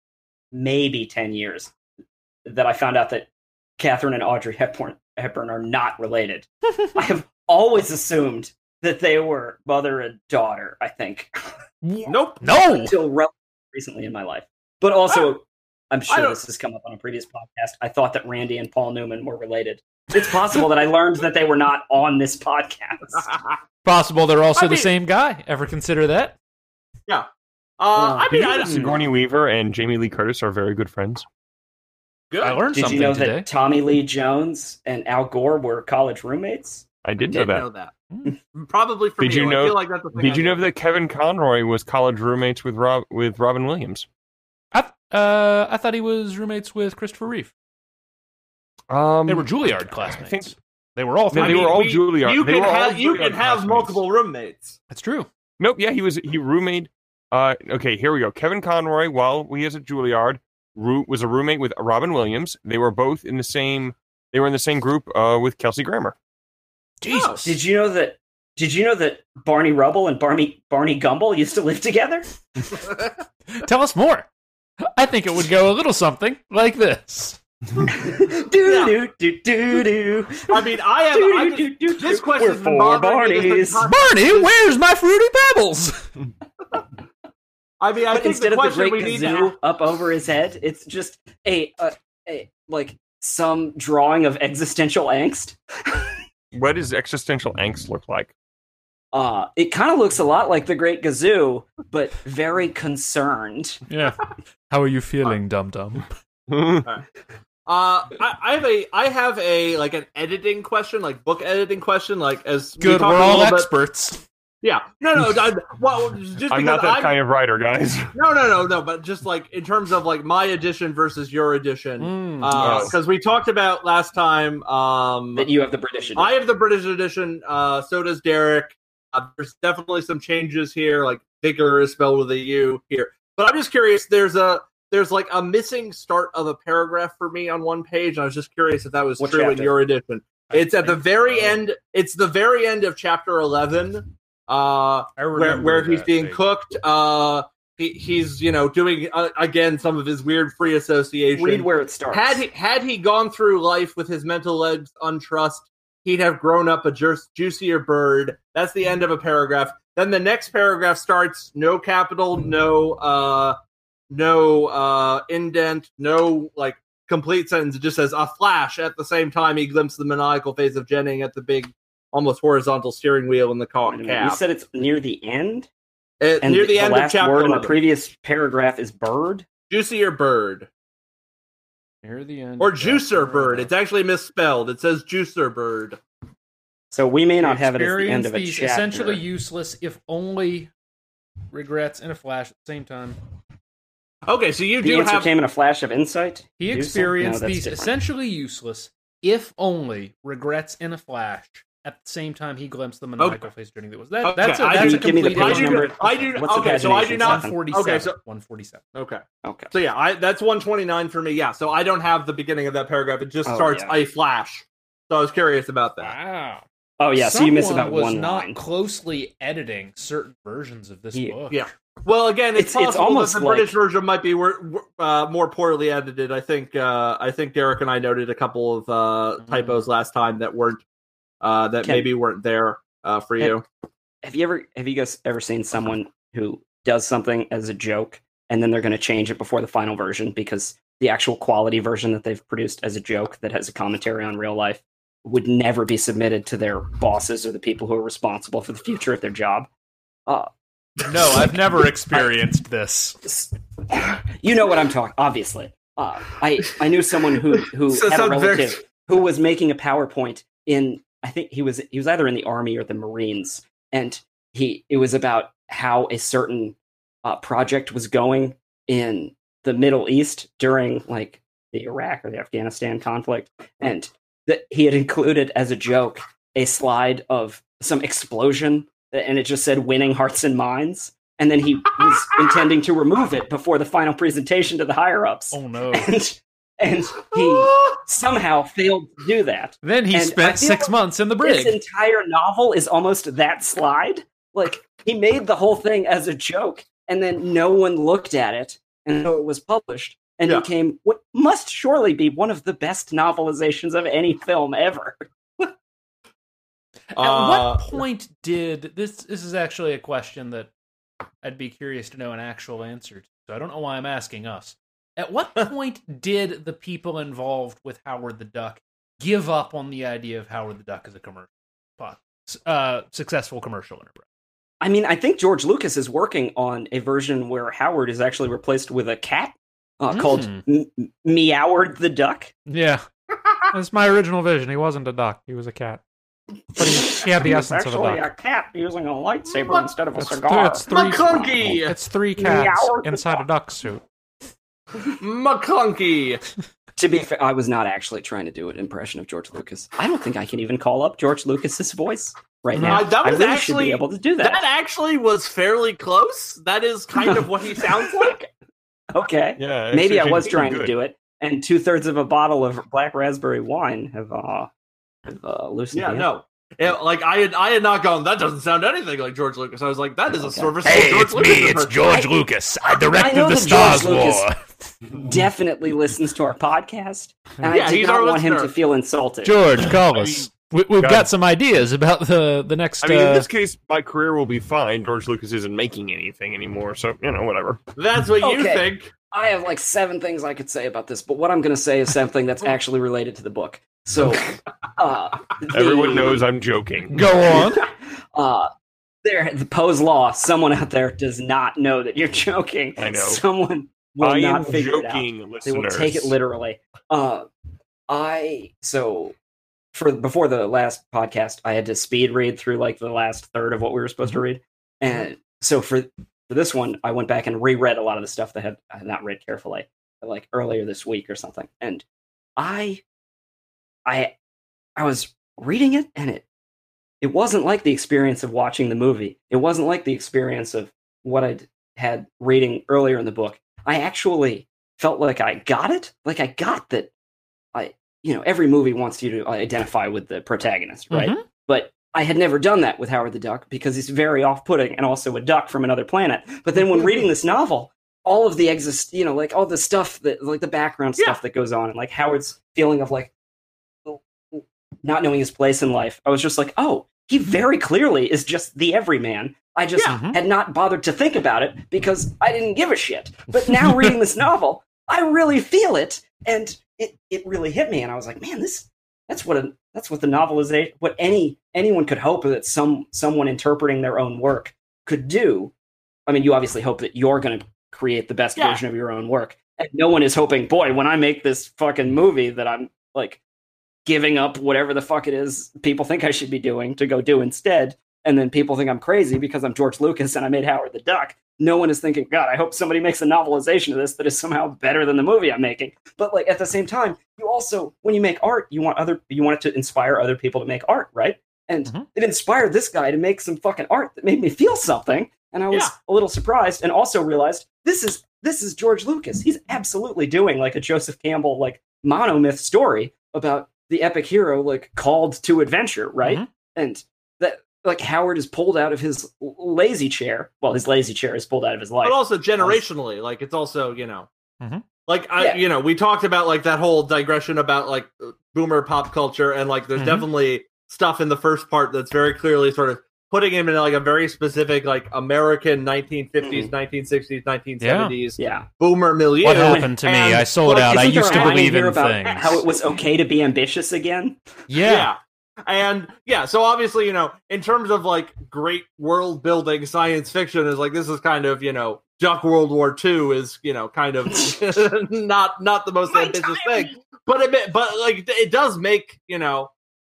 maybe ten years, that I found out that Catherine and Audrey Hepburn, Hepburn are not related. I have always assumed that they were mother and daughter. I think Nope. No. until relatively recently in my life, but also. I'm sure this has come up on a previous podcast. I thought that Randy and Paul Newman were related. It's possible that I learned that they were not on this podcast. Possible they're also I the mean- same guy. Ever consider that? Uh, I mean, I, Sigourney Weaver and Jamie Lee Curtis are very good friends. good. I learned something. Did something you know today. that Tommy Lee Jones and Al Gore were college roommates? I did know did that. know that. Hmm. Probably for Did me. you I know- feel like that's a thing Did I you know that Kevin Conroy was college roommates with Rob with Robin Williams? I, uh, I thought he was roommates with Christopher Reeve. Um, They were Juilliard I classmates. think They were all they, three. they were all we- Juilliard. You they can were all have you Juilliard can have classmates. multiple roommates. That's true. Nope. Yeah, he was he roommate. Uh, okay, here we go. Kevin Conroy, while he was at Juilliard, roo- was a roommate with Robin Williams. They were both in the same. They were in the same group uh, with Kelsey Grammer. Jesus. Did you know that? Did you know that Barney Rubble and Barney Barney Gumble used to live together? Tell us more. I think it would go a little something like this. do do do do do. I mean, I have I just, this question We're has four bothering me this Barneys. Barney, where's my fruity pebbles? I mean, I But think instead the of the question great we need to up over his head, it's just a, a, a like some drawing of existential angst. What does existential angst look like? Uh, it kind of looks a lot like the Great Gazoo, but very concerned. yeah. How are you feeling, dum dum? Uh, I, I have a, I have a like an editing question, like book editing question, like as we Good, talked we're a all little bit- experts. Yeah, no, no, I, well, just I'm not that I'm, kind of writer, guys. no, no, no, no, but just like in terms of like my edition versus your edition, Mm, because yes. we talked about last time. Um, That you have the British edition. I have the British edition. Uh, so does Derek. Uh, there's definitely some changes here, like vigor is spelled with a U here. But I'm just curious. There's a there's like a missing start of a paragraph for me on one page. And I was just curious if that was What true in your edition. It's at the very end. It's the very end of chapter eleven, uh, I where remember where he's being page. cooked. Uh, he, he's you know doing uh, again some of his weird free association. Read where it starts. Had he had he gone through life with his mental legs untrussed, he'd have grown up a ju- juicier bird. That's the end of a paragraph. Then the next paragraph starts no capital, no uh no uh indent, no like complete sentence. It just says a flash at the same time he glimpsed the maniacal face of Jennings at the big almost horizontal steering wheel in the car Wait a minute, cab. You said it's near the end, Uh, and near the, end of last chapter word in the previous paragraph is bird. juicier bird Near the end. or juicer chapter bird. It's actually misspelled. It says juicer bird. So we may not have it at the end of a these chapter. essentially useless, if only regrets in a flash at the same time. Okay, so you the do answer have came in a flash of insight. He experienced No, these different. essentially useless, if only regrets in a flash at the same time he glimpsed them in the maniacal face journey that was that. Okay, That's a, I that's do- a give me the page I do, number. I do. What's the okay, so I do not. 147. Okay, so 147. okay, Okay. so yeah, I that's one twenty nine for me. Yeah, so I don't have the beginning of that paragraph. It just Oh, starts yeah. a flash. So I was curious about that. Wow. Oh yeah, so you miss Someone about was one not line. closely editing certain versions of this Yeah, book. Yeah. Well, again, it's, It's- it's possible almost that the like- British version might be uh, more poorly edited. I think. Uh, I think Derek and I noted a couple of uh, Mm. typos last time that weren't uh, that Ken- maybe weren't there uh, for Ken- you. Have you ever have you guys ever seen someone who does something as a joke and then they're going to change it before the final version because the actual quality version that they've produced as a joke that has a commentary on real life would never be submitted to their bosses or the people who are responsible for the future of their job. Uh, No, I've never experienced this. you know what I'm talking. Obviously, uh, I I knew someone who who So had a sounds very- relative who was making a PowerPoint in I think he was he was either in the army or the Marines, and he it was about how a certain uh, project was going in the Middle East during like the Iraq or the Afghanistan conflict, and that he had included as a joke a slide of some explosion, and it just said "winning hearts and minds." And then he was intending to remove it before the final presentation to the higher ups, Oh no. and and he somehow failed to do that. Then he And spent six like months in the brig. This brig. entire novel is almost that slide. Like he made the whole thing as a joke, and then no one looked at it, and so it was published and Yeah. became what must surely be one of the best novelizations of any film ever. At Uh, what point did this? This is actually a question that I'd be curious to know an actual answer to. So I don't know why I'm asking us. At what point did the people involved with Howard the Duck give up on the idea of Howard the Duck as a commercial, uh, successful commercial enterprise? I mean, I think George Lucas is working on a version where Howard is actually replaced with a cat uh, called Hmm. M- M- Meoward the Duck. Yeah, that's my original vision. He wasn't a duck; he was a cat. But he, he had the He essence of a duck. actually duck. a cat using a lightsaber What? instead of a It's th- cigar. it's three. McClunky! It's three cats Meow. inside a duck suit. McClunky! To be fair, I was not actually trying to do an impression of George Lucas. I don't think I can even call up George Lucas's voice right now. Uh, that I was really should actually- be able to do that. That actually was fairly close. That is kind of what he sounds like. okay, Yeah, maybe I was trying good. to do it, and two thirds of a bottle of black raspberry wine have uh, have uh, loosened Yeah, me no. Up. Yeah, like I had, I had not gone. That doesn't sound anything like George Lucas. I was like, that is a Okay. serviceable Hey, George it's Lucas me. It's impression. George Lucas. I I directed know the Star Stars George Lucas- War. Definitely listens to our podcast, and Yeah, I do not our want him to feel insulted. George, call us. We, we've God. got some ideas about the the next. I mean, in uh, this case, my career will be fine. George Lucas isn't making anything anymore, so you know, whatever. That's what you think. I have like seven things I could say about this, but what I'm going to say is something that's actually related to the book. So, uh, Everyone the- knows I'm joking. go on. uh there the Poe's law, someone out there does not know that you're joking. I know. Someone will I not am figure it out. joking, They will take it literally. Uh I so for before the last podcast, I had to speed read through like the last third of what we were supposed to read. And so for for this one, I went back and reread a lot of the stuff that had I had not read carefully, like earlier this week or something. And I I I was reading it and it it wasn't like the experience of watching the movie. It wasn't like the experience of what I'd had reading earlier in the book. I actually felt like I got it. Like I got that I you know, every movie wants you to identify with the protagonist, right? Mhm. But I had never done that with Howard the Duck because he's very off-putting and also a duck from another planet. But then when reading this novel, all of the exist, you know, like all the stuff that like the background stuff that goes on and like Howard's feeling of like not knowing his place in life. I was just like, oh, he very clearly is just the everyman. I just Yeah. Mm-hmm. had not bothered to think about it because I didn't give a shit. But now reading this novel, I really feel it, and it, it really hit me. And I was like, man, this that's what a that's what the novelization, what any anyone could hope that some someone interpreting their own work could do. I mean, you obviously hope that you're going to create the best Yeah. version of your own work, and no one is hoping, boy, when I make this fucking movie, that I'm like giving up whatever the fuck it is people think I should be doing to go do instead. And then people think I'm crazy because I'm George Lucas and I made Howard the Duck. No one is thinking, God, I hope somebody makes a novelization of this that is somehow better than the movie I'm making. But like at the same time, you also when you make art, you want other you want it to inspire other people to make art, right? And Mhm. it inspired this guy to make some fucking art that made me feel something. And I was Yeah. a little surprised and also realized this is this is George Lucas. He's absolutely doing like a Joseph Campbell like monomyth story about the epic hero like called to adventure, right? Mhm. And like Howard is pulled out of his lazy chair. Well, his lazy chair is pulled out of his life. but also generationally like it's also you know Mhm. like I, Yeah. you know we talked about like that whole digression about like boomer pop culture and like there's Mhm. definitely stuff in the first part that's very clearly sort of putting him in like a very specific like american 1950s 1960s 1970s yeah. boomer milieu What happened to me? I sold well, out. I used to believe here in about things. How it was okay to be ambitious again. yeah. And yeah, so obviously, you know, in terms of like great world building science fiction is like this is kind of, you know, Duck World War II is, you know, kind of not not the most My ambitious time. thing. But it but like it does make, you know,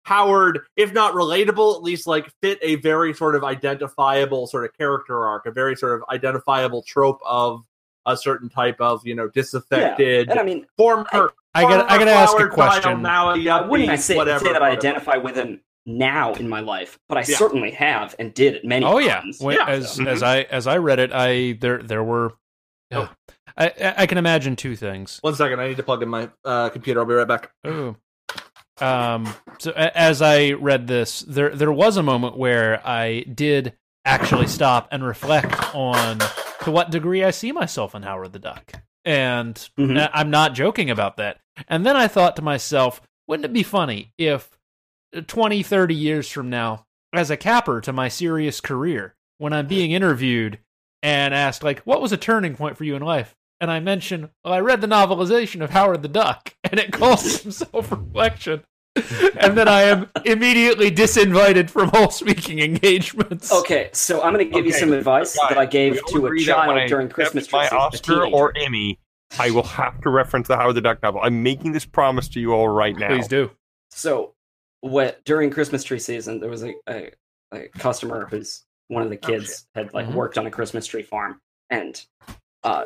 Howard, if not relatable, at least like fit a very sort of identifiable sort of character arc, a very sort of identifiable trope of a certain type of you know disaffected And I mean, former. I got I got to ask a question. Now a I wouldn't I say, whatever, say that I identify with him now in my life, but I Yeah. certainly have and did it many Oh yeah, times. Yeah. as Mhm. as I as I read it, I there there were. Oh. I I I can imagine two things. One second, I need to plug in my uh, computer. I'll be right back. Ooh. Um. So a- as I read this, there there was a moment where I did actually stop and reflect on to what degree I see myself in Howard the Duck, and Mhm. I- I'm not joking about that. And then I thought to myself, wouldn't it be funny if 20, 30 years from now, as a capper to my serious career, when I'm being interviewed and asked, like, what was a turning point for you in life? And I mention, well, I read the novelization of Howard the Duck, and it calls some self reflection. and then I am immediately disinvited from all speaking engagements. Okay, so I'm going to give you some advice guys, that I gave to a agree that when child during Christmas tree my season, a Oscar or Emmy, I will have to reference the Howard the Duck novel. I'm making this promise to you all right now. Please do. So, what during Christmas tree season, there was a, a, a customer who's one of the Oh, kids had like Mhm. worked on a Christmas tree farm, and uh,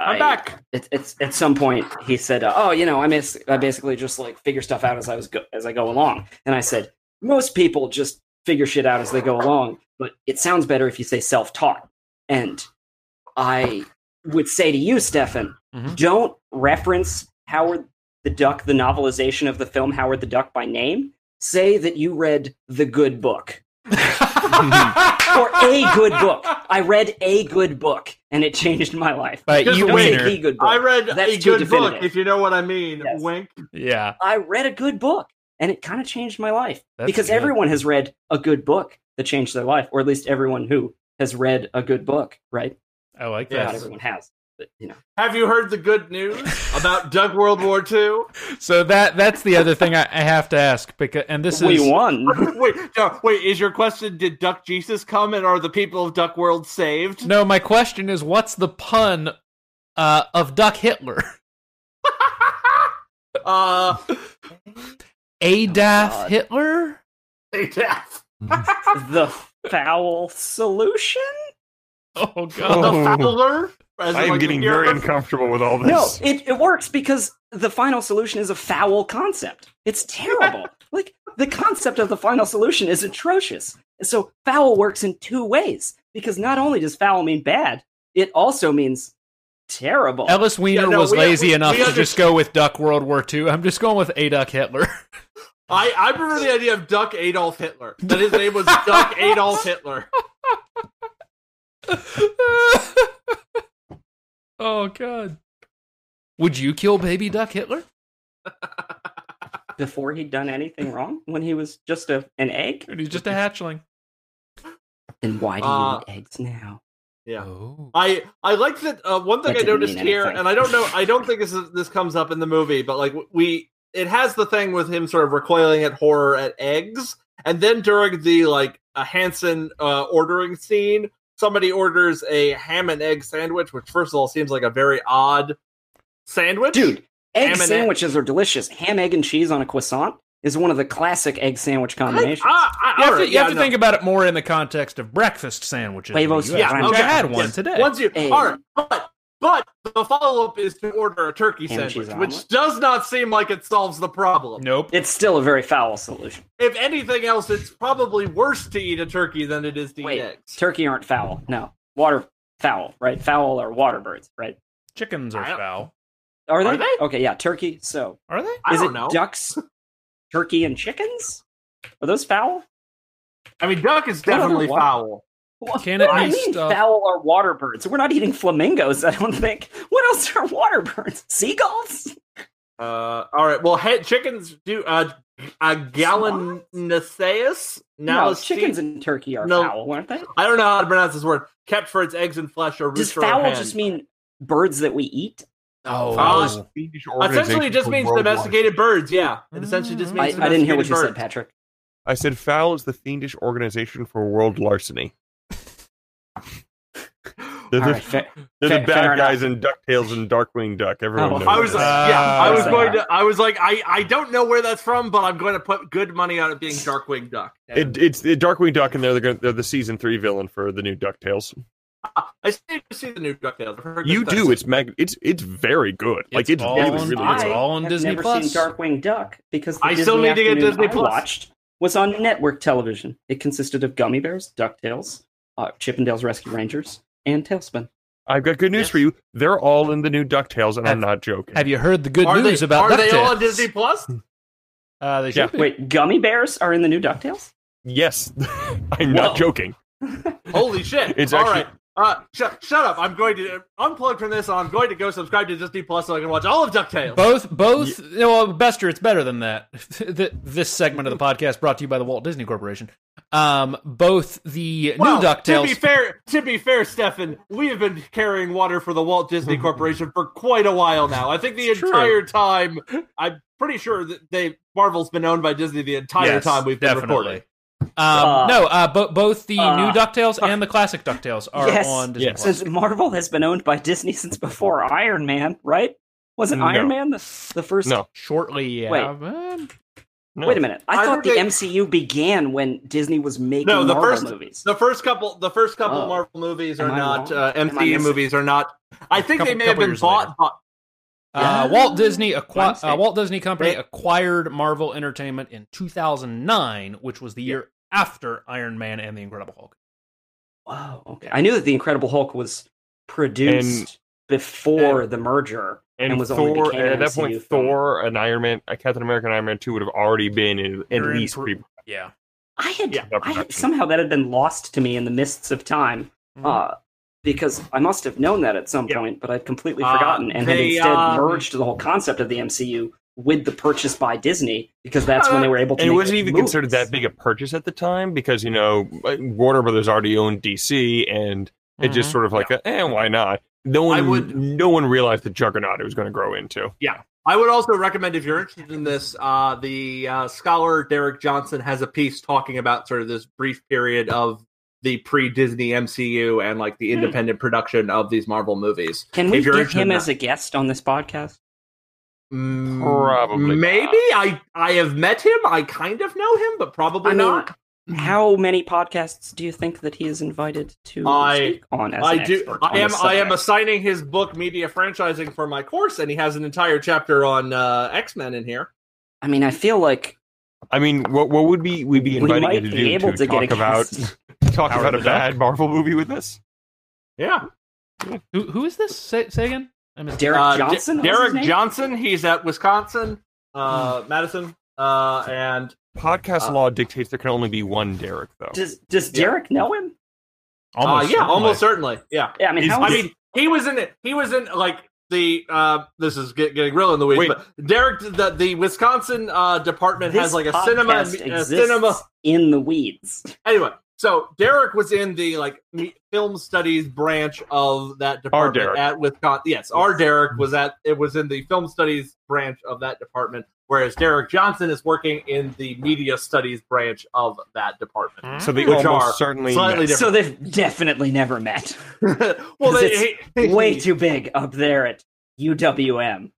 I'm I- back. It, it's at some point he said, uh, "Oh, you know, I miss I basically just like figure stuff out as I was go- as I go along." And I said, "Most people just figure shit out as they go along, but it sounds better if you say self-taught." And I would say to you, Stefan, Mhm. don't reference Howard the Duck, the novelization of the film Howard the Duck by name. Say that you read the good book or a good book. I read a good book, and it changed my life. But Just you Don't say wait. wiener. the good book. I read That's a too good book, definitive. if you know what I mean. Yes. Wink. Yeah. I read a good book and it kind of changed my life That's because good. everyone has read a good book that changed their life, or at least everyone who has read a good book, right? I like Yes. Not that. everyone has, but you know. Have you heard the good news about Duck World War II? So that that's the other thing I, I have to ask because and this we is won. wait, no, wait. Is your question? Did Duck Jesus come, and are the people of Duck World saved? no. My question is, what's the pun uh, of Duck Hitler? Uh, Adolf God. Hitler? hey, Jeff. the foul solution? Oh god. Oh. Fowler. As I am like, getting very uncomfortable with all this. No, this. it, it works because the final solution is a foul concept. It's terrible. like the concept of the final solution is atrocious. So foul works in two ways because not only does foul mean bad, it also means terrible. Ellis Weiner Yeah, no, was we- lazy we- enough we to just go with Duck World War II. I'm just going with Adolf Hitler. I, I prefer the idea of Duck Adolf Hitler. That his name was Duck Adolf Hitler. Oh god. Would you kill baby Duck Hitler? Before he'd done anything wrong, when he was just a, an egg. Or He's just a hatchling. Then why do you Uh, eat eggs now? Yeah. Oh. I I like that. Uh, one thing That I didn't noticed mean here, anything. and I don't know, I don't think this is, this comes up in the movie, but like we, it has the thing with him sort of recoiling at horror at eggs, and then during the like a Hanson uh, ordering scene, somebody orders a ham and egg sandwich, which first of all seems like a very odd sandwich, Dude, egg Ham and egg. sandwiches are delicious. Ham, egg, and cheese on a croissant is one of the classic egg sandwich combinations. I, I, You have, all to, right, you have to no. think about it more in the context of breakfast sandwiches. in the Huevos Yeah, okay. I had one yes. today. Once you, Hey. all right, but but the follow up is to order a turkey Ham sandwich, which does not seem like it solves the problem. Nope. It's still a very foul solution. If anything else, it's probably worse to eat a turkey than it is to Wait, eat eggs. turkey aren't foul. No, water fowl, right? Fowl are water birds, right? Chickens are I foul. Are they? Are they? Okay, yeah, turkey. So Are they? I is don't it know. ducks, turkey, and chickens? Are those foul? I mean, duck is definitely foul. What, Can it what do be you mean stuff- fowl are water birds? We're not eating flamingos, I don't think. What else are water birds? Seagulls? Uh, all right. Well, he- chickens do. Uh, a gallinaceous. No, Now, chickens and turkey are No. foul, aren't they? I don't know how to pronounce this word. Kept for its eggs and flesh or Does rooster or fowl just mean birds that we eat? Oh, Fowl is is- a Essentially, it just means worldwide- domesticated birds. Yeah, it essentially just Mm. I, means. I didn't hear what you domesticated said. Patrick. I said fowl is the fiendish organization for world larceny. They're, All the, right, fa- they're fa- the fair bad enough. guys in Ducktales and Darkwing Duck. Everyone Oh, knows. I was that. like, yeah, I was Uh, going to. I was like, I, I don't know where that's from, but I'm going to put good money on it being Darkwing Duck. It, it's the Darkwing Duck, and they're the, they're the season three villain for the new Ducktales. I still see the new Ducktales. I've heard good You things. do. It's mag. It's it's very good. Like It's it's all really on- really it's good. I all on have Disney never Plus. seen Darkwing Duck because the I Disney still need to get afternoon Disney I Plus. watched was on network television. It consisted of Gummi Bears, Ducktales, uh, Chippendales Rescue Rangers, and TaleSpin. I've got good news Yes. for you. They're all in the new Ducktales, and I'm not joking. Have you heard the good Are news they, about Are they all on Disney Plus? Uh, they Yeah. be. Wait, Gummi Bears are in the new Ducktales? Yes, I'm not joking. Holy shit! It's all actually- right. Uh, shut, shut up! I'm going to unplug from this. and I'm going to go subscribe to Disney Plus so I can watch all of Ducktales. Both, both. Well, Bester, it's better than that. This segment of the podcast brought to you by the Walt Disney Corporation. Um, both the Well, new Ducktales. To be fair, to be fair, Stefan, we have been carrying water for the Walt Disney Corporation for quite a while now. I think the It's true. entire time, I'm pretty sure that they Marvel's been owned by Disney the entire Yes, time we've been definitely. recording. Um, Uh, no, uh, bo- both the uh, new Ducktales and the classic Ducktales are yes, on Disney yes. Since Marvel has been owned by Disney since before Iron Man, right? Wasn't No. Iron Man the, the first? No. Shortly, yeah. Wait. Um, No. Wait a minute. I, I thought the they- MCU began when Disney was making No, the Marvel first- movies. The first couple, the first couple Oh. Marvel movies are not wrong? uh, MCU movies are not. I think Couple- they may have been bought. by- Uh, Walt Disney acqui- uh. Walt Disney Company They- acquired Marvel Entertainment in 2009, which was the year after Iron Man and the Incredible Hulk. Wow. Okay. I knew that the Incredible Hulk was produced before the merger. And, and was only Thor, became an at that point, film. Thor and Iron Man, uh, Captain America and Iron Man 2 would have already been in at They're least pro- pre- Yeah. I had, Yeah, I had somehow that had been lost to me in the mists of time. Mhm. Uh, because I must have known that at some Yeah. point, but I'd completely Uh, forgotten and they, had instead um, merged the whole concept of the MCU with the purchase by Disney because that's when they were able to. And it wasn't even movies. considered that big a purchase at the time because, you know, uh, Warner Brothers already owned DC and it just Mhm. sort of like, eh, why not? No one, I would- no one realized the juggernaut it was going to grow into. Yeah, I would also recommend if you're interested in this, uh, the uh, scholar Derek Johnson has a piece talking about sort of this brief period of the pre-Disney MCU and like the Hmm. independent production of these Marvel movies. Can we if get him as a guest on this podcast? Mm, Probably maybe not. I I have met him. I kind of know him, but probably I mean, not. How many podcasts do you think that he is invited to I- speak on? As I an do. I am. I am assigning his book media franchising for my course, and he has an entire chapter on uh, X Men in here. I mean, I feel like I mean, what what would be we be we might you to be do able to, to, talk get a about guest. Talk Howard about a Duck? bad Marvel movie with this? Yeah, Who, who is this? Say, say again? I missed Derek Uh, Johnson. D- Derek? Johnson. He's at Wisconsin, uh, Madison, uh, and Podcast Uh, law dictates there can only be one Derek, though. Does Does Yeah. Derek know him? uh, yeah, certainly. almost certainly. Yeah, Yeah, I mean, He's- how I mean, he was in it. He was in like the. Uh, this is get, getting real in the weeds, Wait. but Derek, the, the Wisconsin uh, department this has like a cinema, a cinema. in the weeds. Anyway, so Derek was in the like film studies branch of that department at Wisconsin. Yes, our Derek was at it was in the film studies branch of that department, whereas Derek Johnson is working in the media studies branch of that department. Ah. so they Which almost are certainly slightly met. So they've definitely never met. well, they, it's he- Way too big up there at UWM.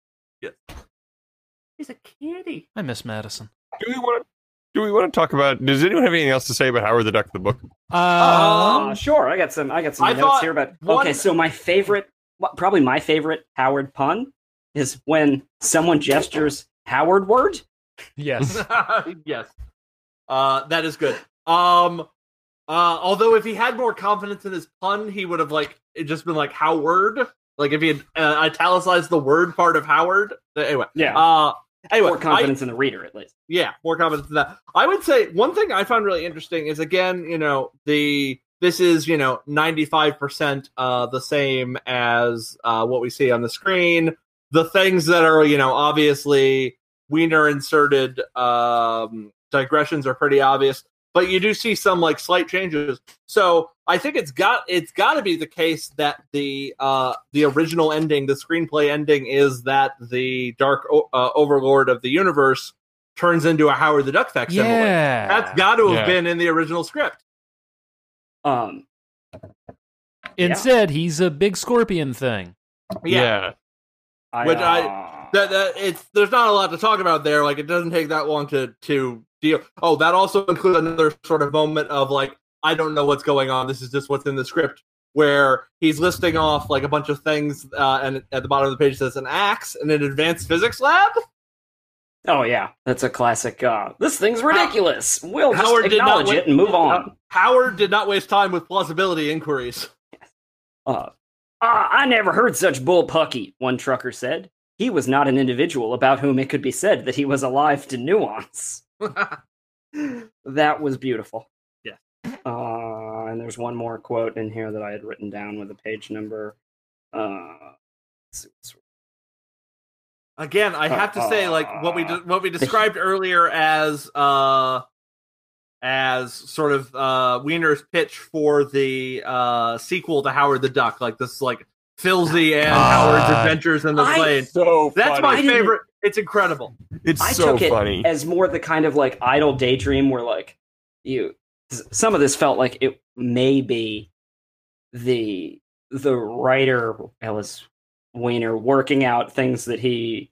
He's a kitty. I miss Madison. Do we want to? Do we want to talk about? Does anyone have anything else to say about Howard the Duck the book? Um, Uh, sure, I got some. I got some I notes here. But one- okay, so my favorite, probably my favorite Howard pun is when someone gestures Howard word. yes. yes. Uh, that is good. Um, uh, although if he had more confidence in his pun, he would have like it just been like Howard. Like if he had uh, italicized the word part of Howard. Anyway. Yeah, Uh, anyway. more I- confidence in the reader at least. yeah, more confidence in that. I would say one thing I found really interesting is again, you know, the this is you know ninety five percent uh the same as uh what we see on the screen. The things that are you know obviously Weiner inserted um digressions are pretty obvious, but you do see some like slight changes. So I think it's got it's got to be the case that the uh the original ending, the screenplay ending, is that the Dark o- uh, Overlord of the universe turns into a Howard the Duck facsimile. Yeah. That's got to have Yeah. been in the original script. Um, Instead, he's a big scorpion thing. yeah. I, Which I- uh, that, that it's there's not a lot to talk about there. Like it doesn't take that long to to deal. Oh, that also includes another sort of moment of like I don't know what's going on. This is just what's in the script. Where he's listing off like a bunch of things, uh, and at the bottom of the page says an axe and an advanced physics lab. oh yeah, that's a classic. Uh, this thing's ridiculous. We'll just Howard did not acknowledge wa- it and move on. Howard did not waste time with plausibility inquiries. Uh, "Ah, I never heard such bull pucky, one trucker said. He was not an individual about whom it could be said that he was alive to nuance. that was beautiful. Yeah. Uh, and there's one more quote in here that I had written down with a page number. Uh, let's see what's- Again, I have to say, like what we de- what we described earlier as uh as sort of uh Weiner's pitch for the uh sequel to Howard the Duck, like this like Filzy and God. Howard's Adventures in the I- Plane. So That's funny. my favorite. It's incredible. It's I so took it funny. as more the kind of like idle daydream where like you some of this felt like it may be the the writer Ellis Weiner working out things that he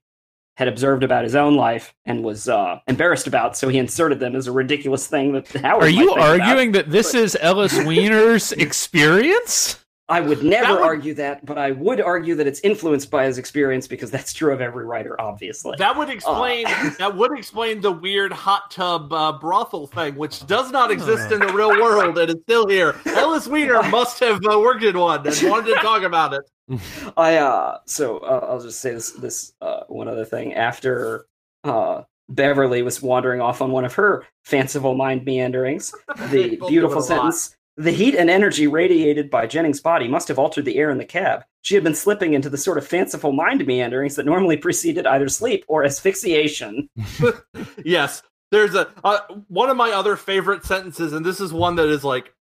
had observed about his own life and was uh, embarrassed about, so he inserted them as a ridiculous thing that Howard. Are you think about. arguing that this is Ellis Weiner's experience? I would never That would- argue that, but I would argue that it's influenced by his experience because that's true of every writer, obviously. That would explain Uh. that would explain the weird hot tub uh, brothel thing, which does not exist in the real world and is still here. Ellis Weiner must have uh, worked in one and wanted to talk about it. I uh so uh, I'll just say this this uh one other thing after uh Beverly was wandering off on one of her fanciful mind meanderings the beautiful of lot. sentence the heat and energy radiated by Jennings' body must have altered the air in the cab. She had been slipping into the sort of fanciful mind meanderings that normally preceded either sleep or asphyxiation. yes there's a uh, one of my other favorite sentences and this is one that is like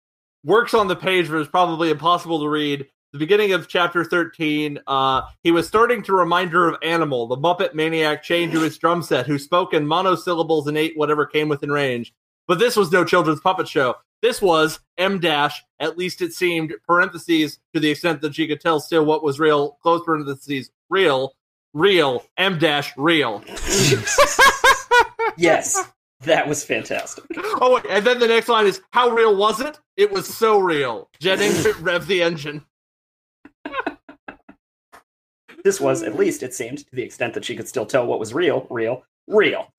works on the page but is probably impossible to read the beginning of chapter 13 uh he was starting to remind her of animal the muppet maniac chained to his drum set who spoke in monosyllables and ate whatever came within range but this was no children's puppet show this was m dash at least it seemed parentheses to the extent that she could tell still what was real close parentheses real real m dash real Yes, that was fantastic. Oh, wait, and then the next line is, "How real was it? It was so real." Jennings rev the engine. This was, at least it seemed, to the extent that she could still tell what was real, real, real.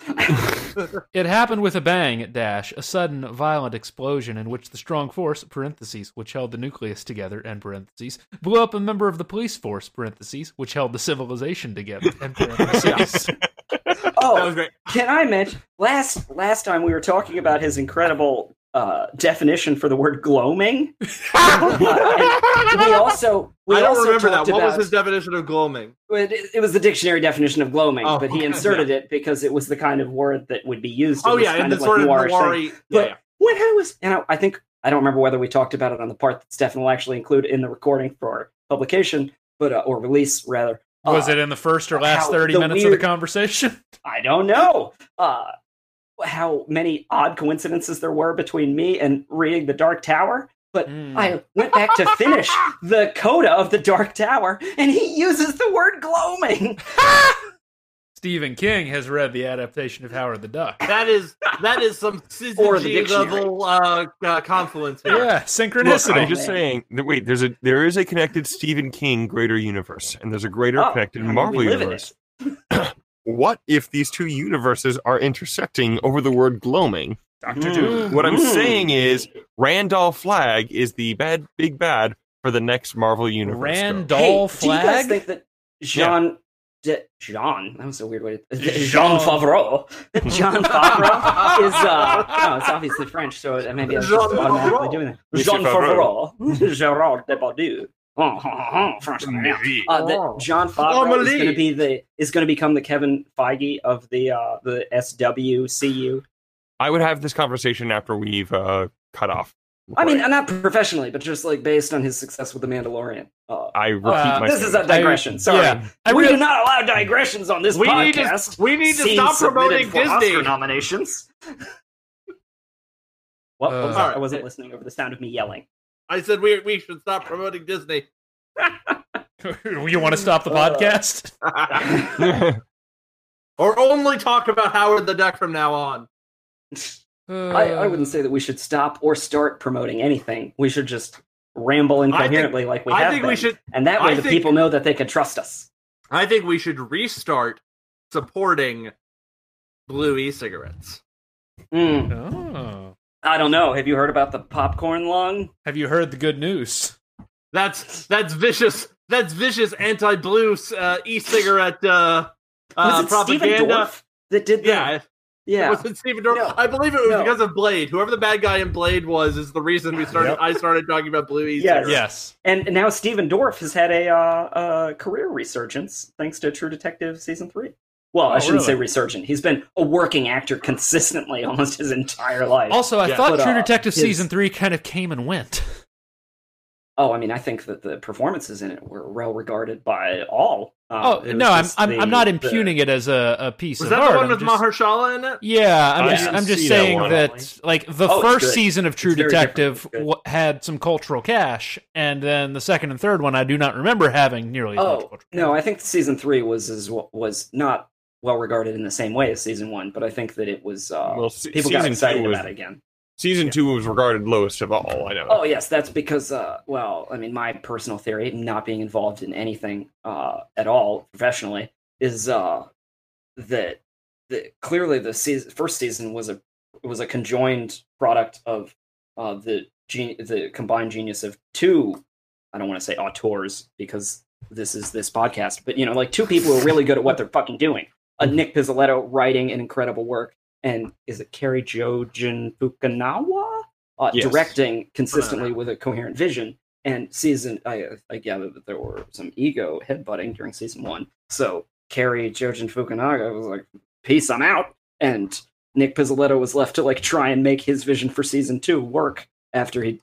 It happened with a bang, dash, a sudden, violent explosion in which the strong force, parentheses, which held the nucleus together, end parentheses, blew up a member of the police force, parentheses, which held the civilization together, end parentheses. Oh, that Oh, was great. Can I mention last last time we were talking about his incredible uh, definition for the word gloaming? Uh, we also we I don't also remember that. talked What was his definition of gloaming? It, it was the dictionary definition of gloaming, Oh, but he okay, inserted it because it was the kind of word that would be used. Oh yeah, and the of, sort of noirish thing. noir But yeah. when I was, and I, I think I don't remember whether we talked about it on the part that Stefan will actually include in the recording for publication, but uh, or release rather. Was Uh, it in the first or last 30 the minutes of the conversation? I don't know uh, how many odd coincidences there were between me and reading The Dark Tower, but Hmm. I went back to finish the coda of The Dark Tower, and he uses the word gloaming. Stephen King has read the adaptation of Howard the Duck. That is that is some Or the level uh, uh, confluence here. Yeah, Look, synchronicity. I'm just saying. Wait, there's a there is a connected Stephen King greater universe, and there's a greater Oh, connected I Marvel we live in universe. what if these two universes are intersecting over the word gloaming? Doctor Hmm. Doom. What I'm Mm. saying is Randolph Flagg is the bad big bad for the next Marvel universe. Randolph hey, do you guys Flagg? think that Jean... De- Jean, that was a weird way to... Jean. Jean Favreau. Jean Favreau is... Uh, no, it's obviously French, so maybe I was just Jean automatically Favreau. doing that. Jean Favreau. Gerard Depardieu. Oh, oh, oh, French Uh, that Jon Favreau is going to be the is going to become the Kevin Feige of the uh, the SWCU. I would have this conversation after we've uh, cut off. I mean, not professionally, but just like based on his success with the Mandalorian. Uh, I repeat Uh, myself. this is a digression. Sorry, yeah. I we really- do not allow digressions on this We need to podcast. we need to Scenes stop promoting for Disney. Oscar nominations. What, what was Uh, that? I wasn't listening over the sound of me yelling. I said we we should stop promoting Disney. you want to stop the podcast? or only talk about Howard the Duck from now on. I, I wouldn't say that we should stop or start promoting anything. We should just ramble incoherently like we I have think been. we should. and that way I the think- people know that they can trust us. I think we should restart supporting Blue e-cigarettes. Mm, Oh. I don't know. Have you heard about the popcorn lung? Have you heard the good news? That's that's vicious. That's vicious anti-blue uh, e-cigarette uh, uh, Was it propaganda. Dorff that did that? Yeah, yeah. was it Stephen Dorff? No. I believe it was No. because of Blade. Whoever the bad guy in Blade was is the reason we started. Yep. I started talking about blue Yes. e-cigarettes. Yes. And and now Stephen Dorff has had a uh, uh, career resurgence thanks to True Detective season three. Well, I Oh, shouldn't say resurgent. He's been a working actor consistently almost his entire life. Also, I Yeah. thought But, True uh, Detective his- season three kind of came and went. Oh, I mean, I think that the performances in it were well regarded by all. Uh, Oh no, I'm I'm, the- I'm not the- impugning it as a, a piece Was of that art. the one I'm with just- Mahershala in it? Yeah, I'm I just I'm just see that saying one. that like the Oh, first good. season of True Detective different. It's good. w- had some cultural cash, and then the second and third one I do not remember having nearly as much Oh cultural. no, I think season three was as was not well regarded in the same way as season one, but I think that it was uh, well, se- people got excited was about it again. season two was regarded lowest of all. I know. Oh yes, that's because uh, well, I mean, my personal theory, not being involved in anything uh, at all professionally, is uh, that that clearly the season, first season was a was a conjoined product of uh, the gen- the combined genius of two. I don't want to say auteurs because this is this podcast, but you know, like two people who are really good at what they're fucking doing. A Nic Pizzolatto writing an incredible work, and is it Cary Joji Fukunaga uh, Yes. directing consistently with a coherent vision? And season, I, I gather that there were some ego headbutting during season one. So Cary Joji Fukunaga was like, "Peace, I'm out," and Nic Pizzolatto was left to like try and make his vision for season two work after he.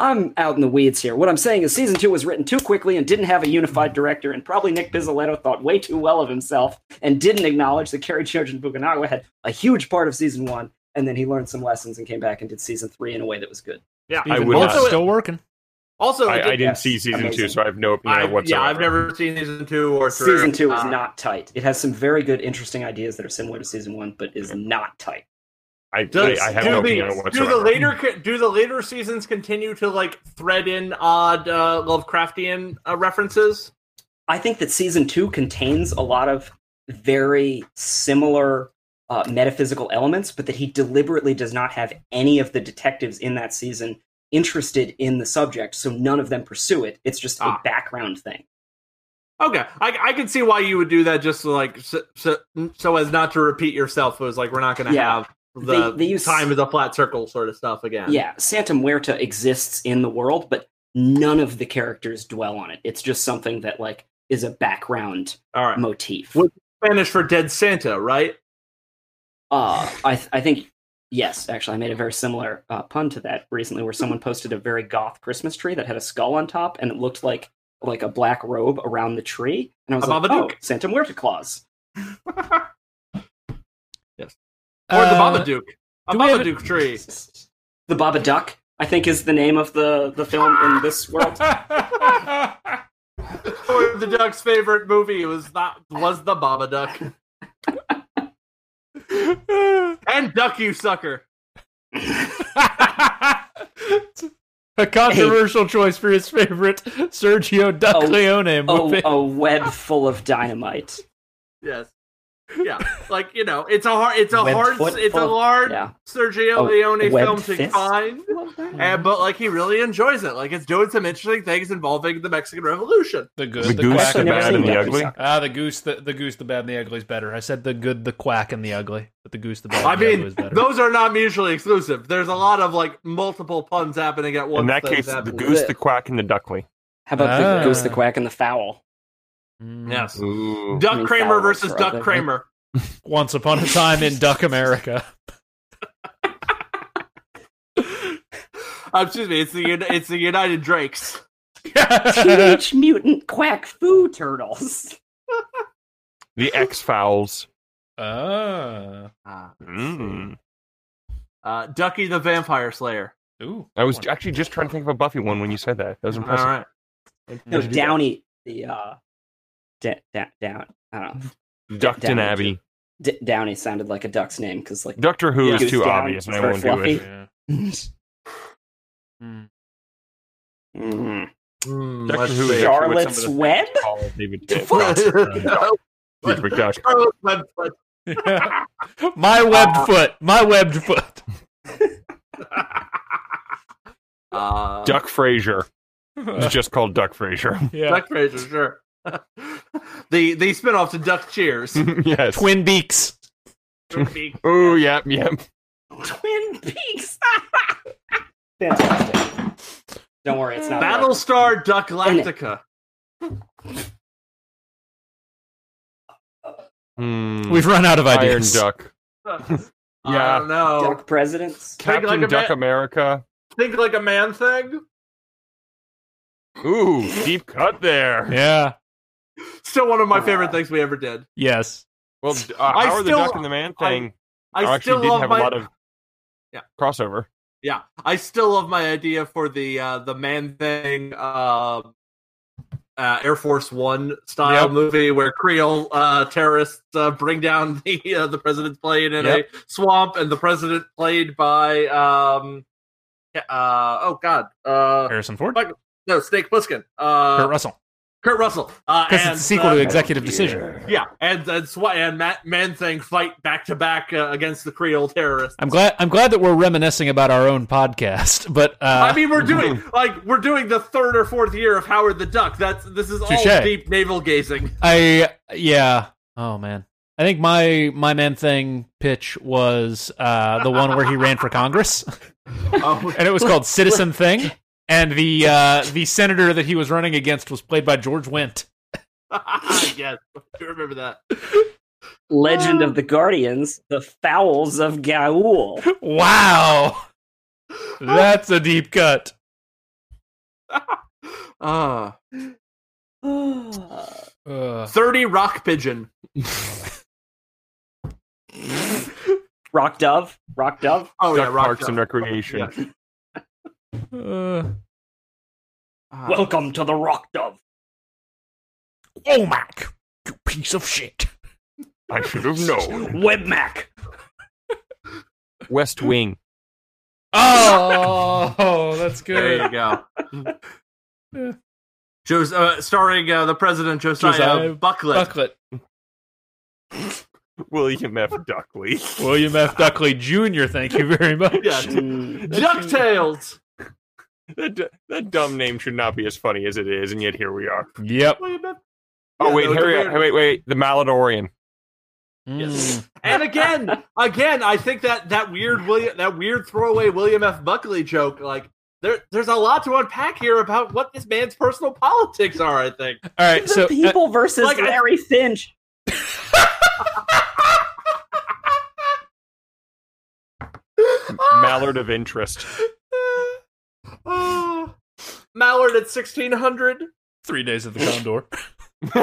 I'm out in the weeds here. What I'm saying is, season two was written too quickly and didn't have a unified director, and probably Nic Pizzolatto thought way too well of himself and didn't acknowledge that Cary Joji Fukunaga had a huge part of season one, and then he learned some lessons and came back and did season three in a way that was good. Yeah. I Even would though not- it's still working. Also, I, it I did- didn't yes, see season two, so I have no opinion I- on whatsoever. yeah, I've never seen season two or three. Season two is Uh, not tight. It has some very good, interesting ideas that are similar to season one, but is not tight. I, Does, I, I have do, no the, opinion on do the later do the later seasons continue to like thread in odd uh, Lovecraftian uh, references? I think that season two contains a lot of very similar uh, metaphysical elements, but that he deliberately does not have any of the detectives in that season interested in the subject, so none of them pursue it. It's just Ah. a background thing. Okay, I, I can see why you would do that, just to, like so, so, so as not to repeat yourself. It was like we're not going to Yeah. have the They- they use- time is a flat circle sort of stuff again. Yeah, Santa Muerta exists in the world, but none of the characters dwell on it. It's just something that like is a background right. motif. What- Spanish for dead Santa, right? Uh, I th- I think yes. Actually, I made a very similar uh, pun to that recently, where someone posted a very goth Christmas tree that had a skull on top, and it looked like like a black robe around the tree, and I was like. "Oh, Santa Muerta Claus." Or the Uh, Babadook. A do we a- tree. The Baba Duck, I think, is the name of the the film in this world. Or the Duck's favorite movie was that was the Babadook. and Duck You Sucker. a controversial choice for his favorite Sergio Duck Oh, Leone a, a web full of dynamite. Yes. Yeah. Like, you know, it's a hard it's a Web hard foot it's a full- hard Yeah. Sergio A Leone web film to fist? find. And, but like he really enjoys it. Like it's doing some interesting things involving the Mexican Revolution. the good, The the, goose, quack, the and the bad, and the ugly. Sucker. Ah, the goose, the, the goose, the bad, and the ugly is better. I said the good, the quack, and the ugly, but the goose, the bad, I and the ugly mean, is better. those are not mutually exclusive. There's a lot of like multiple puns happening at once. In that case, the happening. goose, the quack, and the duckling. How about Ah. the goose, the quack, and the fowl? Mm. Yes. Ooh. Duck Kramer foul versus for Duck ugly. Kramer. Once upon a time in Duck America. Uh, excuse me, it's the Uni- it's the United Drakes. Teenage Mutant Quack Foo Turtles. The X Fowls. ah. Uh, Mm. uh, Ducky the Vampire Slayer. Ooh. I was actually just trying to think of a Buffy one when you said that. That was impressive. All right. No, Downey, the uh, da- da- down. I don't know. Duckton Downey, Abbey. D- Downey sounded like a duck's name because like Doctor Who is too obvious, and I won't do it. Yeah. Mm, Mm, Doctor let's Who is see. actually what Charlotte's some of the Web. fans call David Tennant. What? Rupert McDuck. Charlotte Webfoot. my webbed foot. My webbed foot. Uh, Duck Frasier. It's just called Duck Frasier. yeah. Duck Frasier, sure. The the spinoff to Duck Cheers. yes. Twin beaks. Oh, yep, yep. Twin Peaks. Fantastic. Don't worry, it's not Battlestar Duck Lactica. Hmm. We've run out of Iron ideas. Duck. I Yeah. don't know. Duck presidents. Captain like Duck ma- America. Think like a man thing. Ooh, deep cut there. Yeah. Still one of my favorite things we ever did. Yes. Well, uh, I Howard the still- Duck and the Man thing I actually still did love have my a lot of Yeah. crossover. yeah. I still love my idea for the uh, the man thing. Uh, uh, Air Force One style Yep. movie where Creole uh, terrorists uh, bring down the uh, the president's plane in Yep. a swamp, and the president played by um, uh, oh god, uh, Harrison Ford. Fuck. no Snake Plissken, uh, Kurt Russell. Kurt Russell, uh, Because and, it's a sequel uh, to Executive Decision. Yeah, and and, Sw- and Matt Man Thing fight back to back uh, against the Creole terrorists. I'm glad. I'm glad that we're reminiscing about our own podcast. But uh, I mean, we're doing like we're doing the third or fourth year of Howard the Duck. That's this is all Touche. deep navel gazing. I yeah. Oh man. I think my my man thing pitch was uh, the one where he ran for Congress, Oh, and it was called Citizen Thing. And the uh, the senator that he was running against was played by George Wendt. yes, I remember that. Legend of the Guardians, the Fowls of Gaul. Wow, that's a deep cut. Uh, Uh, Thirty rock pigeon. Rock Dove. Rock Dove. Oh Duck yeah, rock Parks and Recreation. Yeah. Uh, Uh, Welcome to the Rock Dove. oh Mac, you piece of shit. I should have known. Webmac. West Wing. Oh, that's good. there you good. go. Jos- uh, starring uh, the president Josiah, Josiah Bucklet. Ducklet. William F. Duckley. William F. Duckley Jr. Thank you very much. Yeah. Ducktales. That, d- that dumb name should not be as funny as it is, and yet here we are. Yep. Oh Yeah, wait, that was a Harry, wait, wait, the Maladorian. Mm. And again, again, I think that that weird William, that weird throwaway William F. Buckley joke, like there, there's a lot to unpack here about what this man's personal politics are. I think. All right, the so uh, people versus like, I- Finch. Mallard of interest. Oh, Mallard at sixteen hundred. three days of the Condor.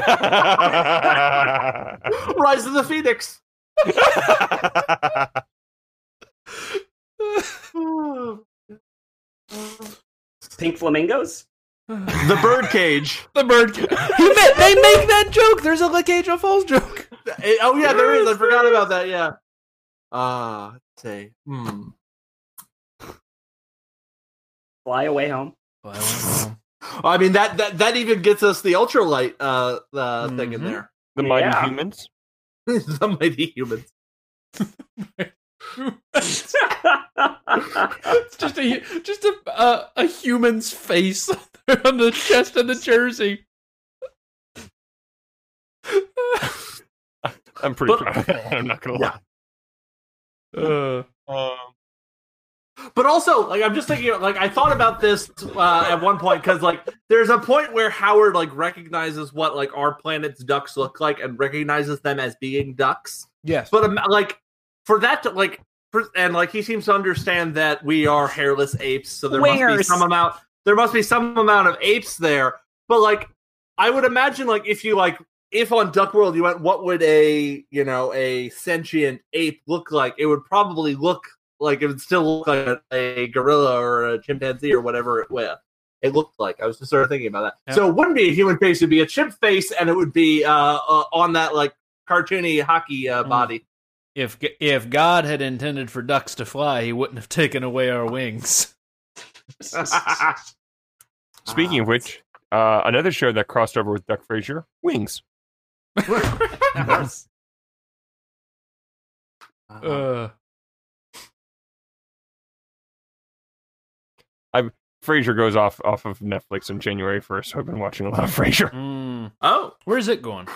Rise of the Phoenix. Pink Flamingos. the Birdcage. the bird. He ma- they make that joke. There's a Lacadia Falls joke. Eh, Oh yeah, there is. I forgot about that. Yeah. Uh, let's. Hmm. Fly away home. I mean that that that even gets us the ultralight uh, uh thing in Mhm. there. the mighty Yeah. humans. the mighty humans. it's just a just a uh, a human's face on the chest of the jersey. I'm pretty But- proud of that. I'm not gonna lie. Uh, Um, But also, like, I'm just thinking, like, I thought about this uh, at one point because, like, there's a point where Howard like recognizes what like our planet's ducks look like and recognizes them as being ducks. yes. But um, like, for that to like, for, and like, he seems to understand that we are hairless apes, so there must be some amount. There must be some amount of apes there. But like, I would imagine, like, if you like, if on Duck World you went, what would a you know a sentient ape look like? It would probably look like it would still look like a, a gorilla or a chimpanzee or whatever it was. It looked like. I was just sort of thinking about that. Yep. So it wouldn't be a human face; it'd be a chimp face, and it would be uh, uh on that like cartoony hockey uh, Mm. body. If if God had intended for ducks to fly, he wouldn't have taken away our wings. Speaking of which, uh, another show that crossed over with Duck Frasier, Wings. Nice. Uh, Uh, Frasier goes off off of Netflix on January first, so I've been watching a lot of Frasier. mm, oh, where's it going?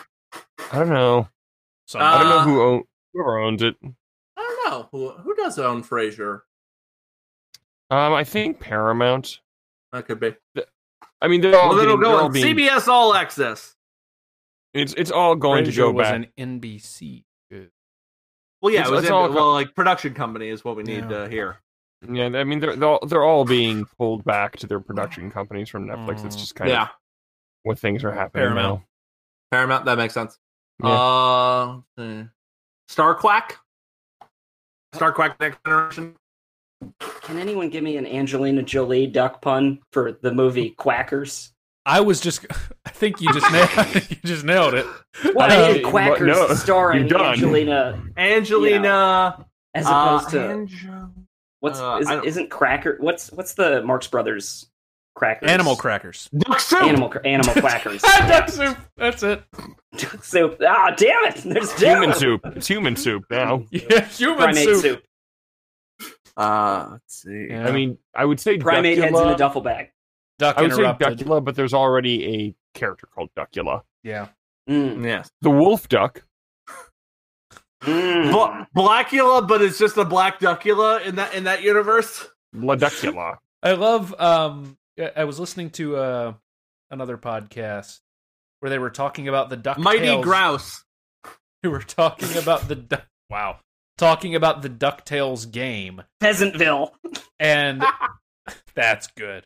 I don't know. So, I don't know Uh, who own, whoever owns it. I don't know who who does own Frasier. Um, I think Paramount. That could be. I mean, they're all, Well, then it'll getting- they're all being, CBS All Access. It's it's all going to Frasier go was back. an NBC. Well, yeah, It's- it was it's in, all- well, like production company is what we need Yeah. to hear. Yeah, I mean, they're they're all, they're all being pulled back to their production companies from Netflix. It's Mm. just kind yeah, of what things are happening Paramount. Paramount. That makes sense. Yeah. Uh. Star Quack. Star Quack Next Generation. Can anyone give me an Angelina Jolie duck pun for the movie Quackers? I was just. I think you just nailed. you just nailed it. Well, Uh, I Quackers no, starring you're done. Angelina Angelina. as uh, opposed to Angel- what's uh, isn't, isn't Cracker? What's what's the Marx Brothers crackers? Animal crackers. Duck Soup. Animal animal crackers. Duck soup. That's it. Duck soup. Ah, damn it! There's Human soup. It's human soup now. Yeah, human Primate soup. soup. Uh, let's see. Yeah. I mean, I would say Primate heads in a duffel bag. Duck I would say interrupted. Duckula, but there's already a character called Duckula. Yeah. Mm. Yes. The wolf duck. Mm. Bla- Blackula, but it's just a black duckula in that in that universe. La Duckula. I love. Um, I- I was listening to uh another podcast where they were talking about the duck. Mighty Grouse. Who were talking about the du- wow, talking about the Ducktales game, Peasantville. and that's good.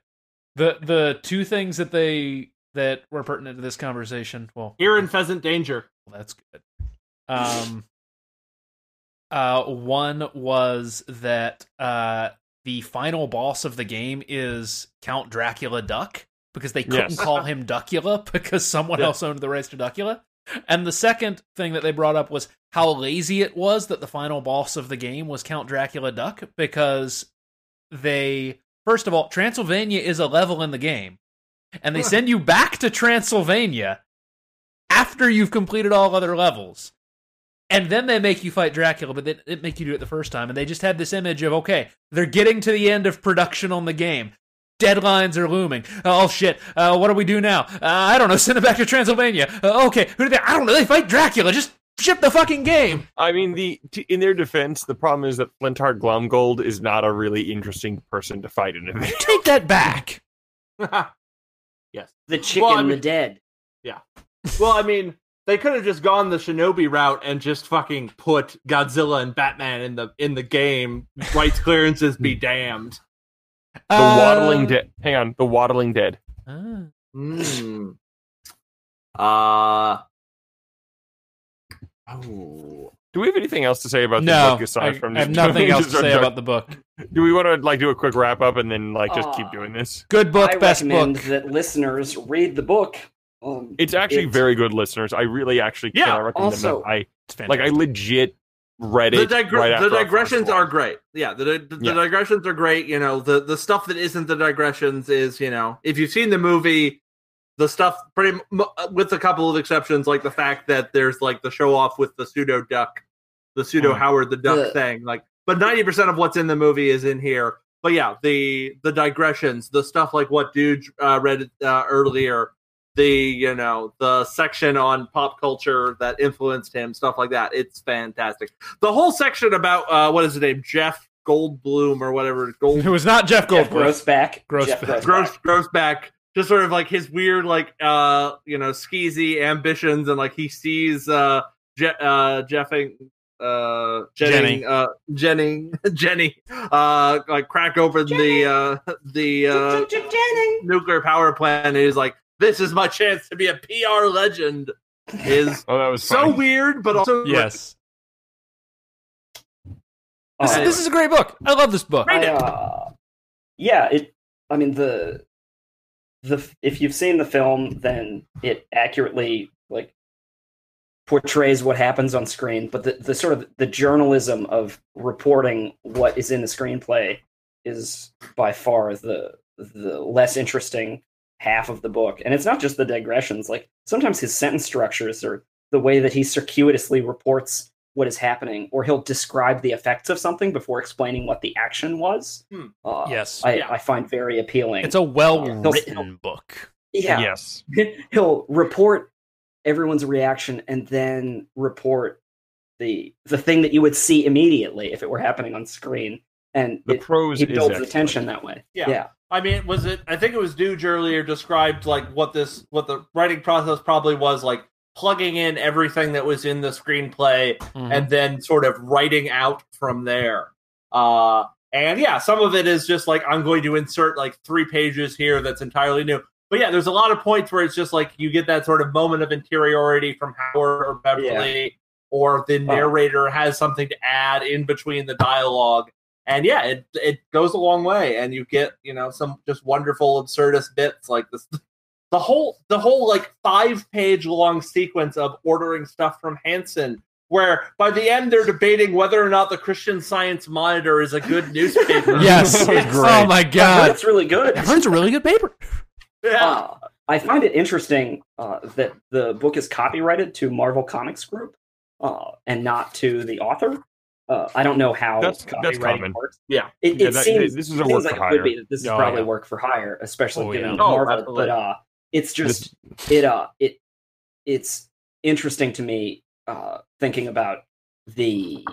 The the two things that they that were pertinent to this conversation. Well, Here in Pheasant Danger. Well, that's good. Um, uh, one was that uh, the final boss of the game is Count Dracula Duck because they couldn't Yes. call him Duckula because someone Yeah. else owned the rights to Duckula. And the second thing that they brought up was how lazy it was that the final boss of the game was Count Dracula Duck because they, first of all, Transylvania is a level in the game. And they send you back to Transylvania after you've completed all other levels. And then they make you fight Dracula, but they didn't make you do it the first time. And they just had this image of, okay, they're getting to the end of production on the game. Deadlines are looming. Oh shit! Uh, what do we do now? Uh, I don't know. Send it back to Transylvania. Uh, okay, who do they? I don't know. They fight Dracula. Just ship the fucking game. I mean, the t- in their defense, the problem is that Flintheart Glumgold is not a really interesting person to fight in a video. Take that back. Yes, the chicken, Well, I the dead. Yeah. well, I mean, they could have just gone the Shinobi route and just fucking put Godzilla and Batman in the in the game. Rights clearances be damned. The waddling dead. Hang on, the waddling dead. Ah. Hmm. Uh. Oh. Do we have anything else to say about the book aside I, from I have nothing else to say about the book. Do we want to like do a quick wrap up and then like just keep doing this? Good book, I best recommend book. that listeners read the book. Um, It's actually It's- very good, listeners. I really actually Yeah, cannot recommend also- them. I It's like I legit read The, it. digre- right the after digressions are great. Yeah, the, the, the Yeah. digressions are great. You know, the the stuff that isn't the digressions is you know, if you've seen the movie, the stuff pretty m- with a couple of exceptions, like the fact that there's like the show off with the pseudo duck, the pseudo Mm. Howard the Duck The- thing. Like, but ninety percent of what's in the movie is in here. But yeah, the the digressions, the stuff like what dude uh, read uh, earlier, the you know the section on pop culture that influenced him, stuff like that. It's fantastic. The whole section about uh, what is his name, Jeff Goldblum or whatever, Gold It was not Jeff Jeff Goldblum. Grossback. Grossback. Jeff Grossback. gross gross back just sort of like his weird like uh you know skeezy ambitions and like he sees uh Je- uh jeffing uh Jenny. Jenning, uh Jenny Jenny uh like crack open the uh the uh Jennings. nuclear power plant and he's like this is my chance to be a PR legend is Oh, that was so funny. weird but also Yes. This, Uh, this is a great book. I love this book. I, uh, yeah, it. I mean the the if you've seen the film, then it accurately like portrays what happens on screen. But the, the sort of the journalism of reporting what is in the screenplay is by far the the less interesting half of the book. And it's not just the digressions. Like sometimes his sentence structures or the way that he circuitously reports what is happening, or he'll describe the effects of something before explaining what the action was. Hmm. Uh, Yes. I, Yeah. I find very appealing. It's a well He'll- written book. yeah, Yes. he'll report everyone's reaction and then report the the thing that you would see immediately if it were happening on screen. And The it, prose he builds the excellent. tension that way. Yeah. yeah. I mean, was it? I think it was Duge earlier described like what this, what the writing process probably was like, plugging in everything that was in the screenplay Mhm. and then sort of writing out from there. Uh, and yeah, some of it is just like I'm going to insert like three pages here that's entirely new. But yeah, there's a lot of points where it's just like you get that sort of moment of interiority from Howard or Beverly, or the narrator has something to add in between the dialogue. And yeah, it it goes a long way, and you get you know some just wonderful absurdist bits like this. The whole the whole like five page long sequence of ordering stuff from Hanson where by the end they're debating whether or not the Christian Science Monitor is a good newspaper. Yes. It's- Oh my god. it's really good. It's a really good paper. yeah. Uh, I find it interesting uh, that the book is copyrighted to Marvel Comics Group uh, and not to the author. Uh, I don't know how That's- that's common. works. Yeah. it, Yeah, that- seems this is a work like for hire. be that this is Oh, probably yeah. work for hire, especially Oh, given yeah. Oh, Marvel. absolutely. but uh, it's just it uh it it's interesting to me uh, thinking about the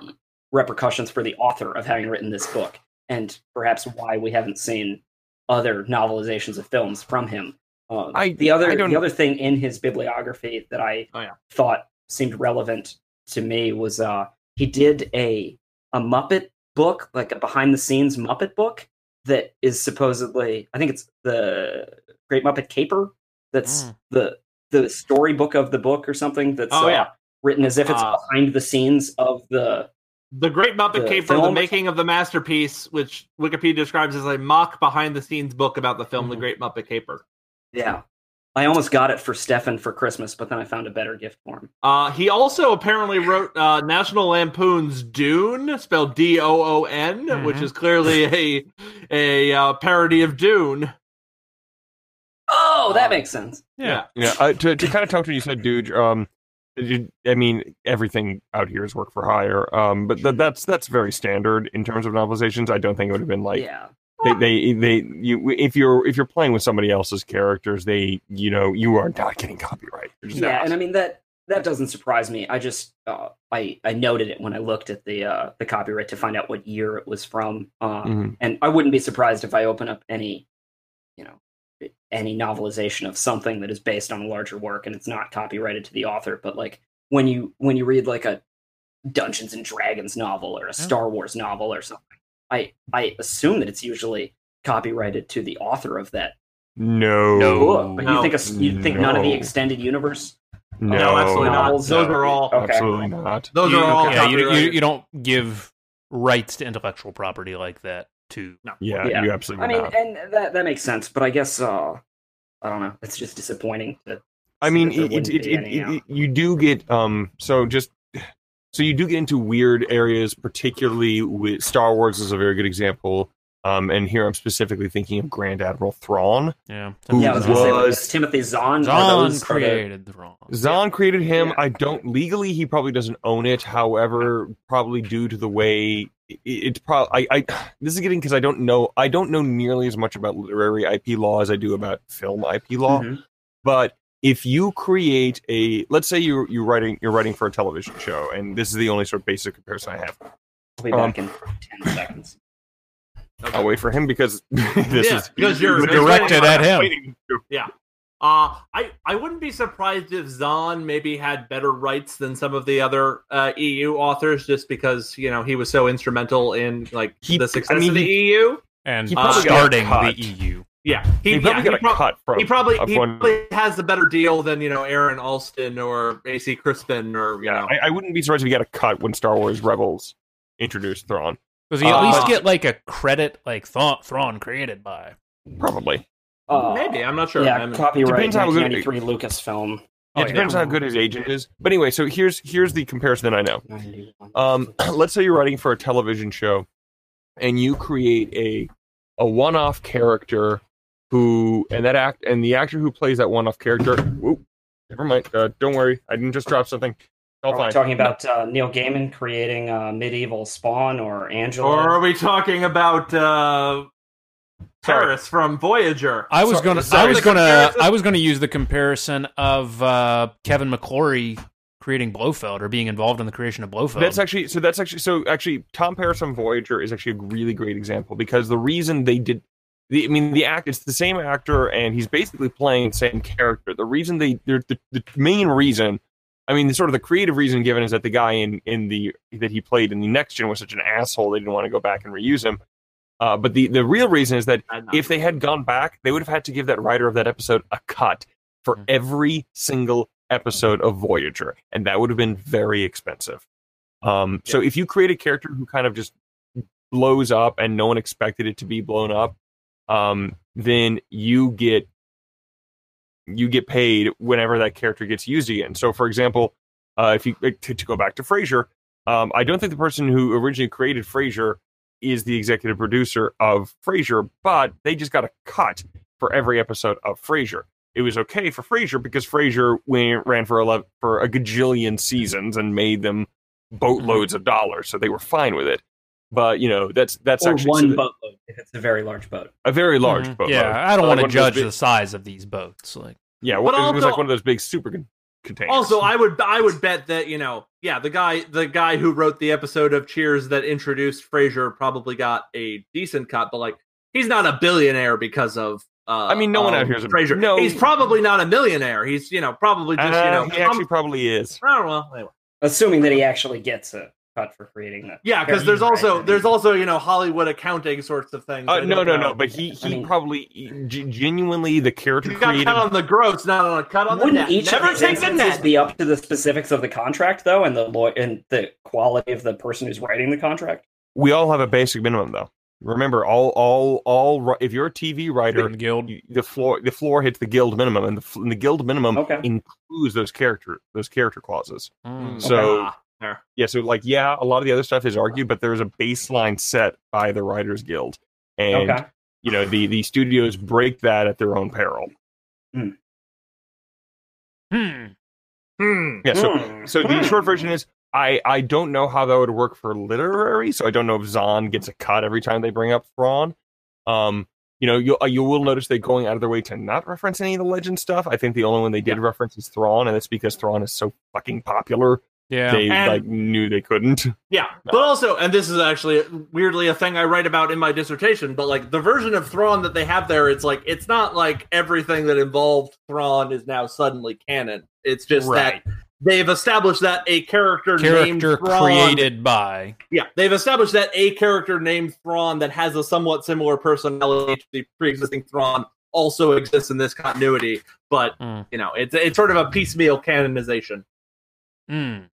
repercussions for the author of having written this book, and perhaps why we haven't seen other novelizations of films from him. Uh, I- the other I don't- the other thing in his bibliography that I Oh, yeah. thought seemed relevant to me was uh, he did a a Muppet book, like a behind the scenes Muppet book that is supposedly I think it's the Great Muppet Caper. That's Mm. the the storybook of the book or something. That's Oh, uh, yeah. written as if it's Uh, behind the scenes of the. The Great Muppet The Caper, film the making of the masterpiece, which Wikipedia describes as a mock behind the scenes book about the film The Mhm. Great Muppet Caper. Yeah, I almost got it for Stefan for Christmas, but then I found a better gift for him. Uh, he also apparently wrote uh, National Lampoon's Dune, spelled D O O N, Mhm. which is clearly a a uh, parody of Dune. Oh, that makes sense. Yeah. Yeah, uh, to to kind of talk to you said, dude. Um, you- I mean, everything out here is work for hire. Um, but th- that's that's very standard in terms of novelizations. I don't think it would have been like yeah, they, they they you if you're if you're playing with somebody else's characters, they you know you are not getting copyright. Yeah, not. and I mean that that doesn't surprise me. I just uh, I I noted it when I looked at the uh, the copyright to find out what year it was from, uh, Mhm. and I wouldn't be surprised if I open up any, you know, any novelization of something that is based on a larger work and it's not copyrighted to the author. But like when you when you read like a Dungeons and Dragons novel or a Star Wars novel or something, I I assume that it's usually copyrighted to the author of that No, No. But you No. think a, you think none of the extended universe no, No, absolutely not. novels Those are- are all Okay. absolutely not. those You- are all yeah, you, you, you don't give rights to intellectual property like that to Yeah, Yeah. you absolutely I mean, not. and that that makes sense, but I guess uh, I don't know. It's just disappointing. That I mean, it, it, it, be it, any, uh, it- you do get um. So just so you do get into weird areas, particularly with Star Wars is a very good example. Um, and here I'm specifically thinking of Grand Admiral Thrawn. yeah. Who yeah, I was gonna say like, Timothy Zahn. Zahn those- created the wrong. Zahn created him. Yeah. I don't legally. He probably doesn't own it. However, probably due to the way it, it's probably. I, I this is getting because I don't know. I don't know nearly as much about literary IP law as I do about film IP law. Mhm. But if you create a, let's say you're you're writing you're writing for a television show, and this is the only sort of basic comparison I have. I'll be Um, back in ten seconds. I'll wait for him because this Yeah, is because you're- Directed at him. Yeah. Uh, I, I wouldn't be surprised if Zahn maybe had better rights than some of the other uh, EU authors, just because you know he was so instrumental in like He- the success I mean, of the he- EU. And He probably got starting the EU. Yeah, He, yeah, probably got a prob- cut from. He probably he one- probably has a better deal than you know Aaron Alston or AC Crispin or you Yeah, know. I, I wouldn't be surprised if he got a cut when Star Wars Rebels introduced Thrawn. Does he at Uh, least get like a credit, like Thrawn, Thrawn created by? Probably. Uh, Maybe I'm not sure. Yeah, I'm- copyright Depends how good- 1993 Lucasfilm. Yeah, Oh, it depends how good his agent is. But anyway, so here's here's the comparison that I know. Um, let's say you're writing for a television show, and you create a a one-off character who and that act and the actor who plays that one-off character. Whoop, never mind. Uh, don't worry, I didn't just drop something. All Are we talking about uh, Neil Gaiman creating uh, medieval Spawn or Angela? Or are we talking about uh, Sorry. Paris from Voyager? I was gonna, I was gonna, I was gonna use the comparison of uh, Kevin McClory creating Blofeld or being involved in the creation of Blofeld. That's actually so. That's actually so. Actually, Tom Paris from Voyager is actually a really great example because the reason they did, the, I mean, the act it's the same actor and he's basically playing the same character. The reason they, they're, the the main reason, I mean, the sort of the creative reason given is that the guy in in the that he played in the next gen was such an asshole they didn't want to go back and reuse him. Uh, but the the real reason is that if they had gone back, they would have had to give that writer of that episode a cut for Mhm. every single episode of Voyager, and that would have been very expensive. Um, So if you create a character who kind of just blows up and no one expected it to be blown up, um, then you get you get paid whenever that character gets used again. So, for example, uh, if you to, to go back to Frasier, um, I don't think the person who originally created Frasier is the executive producer of Frasier, but they just got a cut for every episode of Frasier. It was okay for Frasier because Frasier ran for 11, for a gajillion seasons and made them boatloads of dollars, so they were fine with it. But you know, that's that's or actually one so- boatload if it's a very large boat. a very large Mhm. boatload. Yeah, I don't Uh, want to one of those judge big- the size of these boats. Like, Yeah, But well, it was also- like one of those big super con- containers. Also, I would I would bet that you know, yeah, the guy the guy who wrote the episode of Cheers that introduced Frasier probably got a decent cut, but like he's not a billionaire because of. Uh, I mean, no one um, out here is a- Frasier. no. he's probably not a millionaire. He's you know probably just Uh, you know. he actually probably is. oh well, anyway. Assuming that he actually gets a cut for creating that. Yeah, because there's Right. also there's also you know Hollywood accounting sorts of things. Uh, no, no, know. no. But he he I mean- probably g- genuinely the character you got created. cut on the gross, not on a cut on the Wouldn't net. each Never of these take the instances net. be up to the specifics of the contract, though, and the law and the quality of the person who's writing the contract? We all have a basic minimum, though. Remember, all all all. If you're a TV writer, in the guild. you- the floor the floor hits the guild minimum, and the, and the guild minimum Okay. includes those character those character clauses. Mm. So there. yeah, so like yeah, a lot of the other stuff is argued, but there's a baseline set by the Writers Guild, and Okay. you know the the studios break that at their own peril. Hmm. Hmm. Yeah, so Hmm. so the short version is I I don't know how that would work for literary, so I don't know if Zahn gets a cut every time they bring up Thrawn. Um, you know, you you will notice they're going out of their way to not reference any of the legend stuff. I think the only one they did reference is Thrawn, and it's because Thrawn is so fucking popular. Yeah. They And- like knew they couldn't. Yeah, but also, and this is actually weirdly a thing I write about in my dissertation. But like the version of Thrawn that they have there, it's like it's not like everything that involved Thrawn is now suddenly canon. It's just Right. that they've established that a character, named Character Thrawn, created by. Yeah, they've established that a character named Thrawn that has a somewhat similar personality to the pre-existing Thrawn also exists in this continuity. But Mm. you know, it's it's sort of a piecemeal canonization. Mm.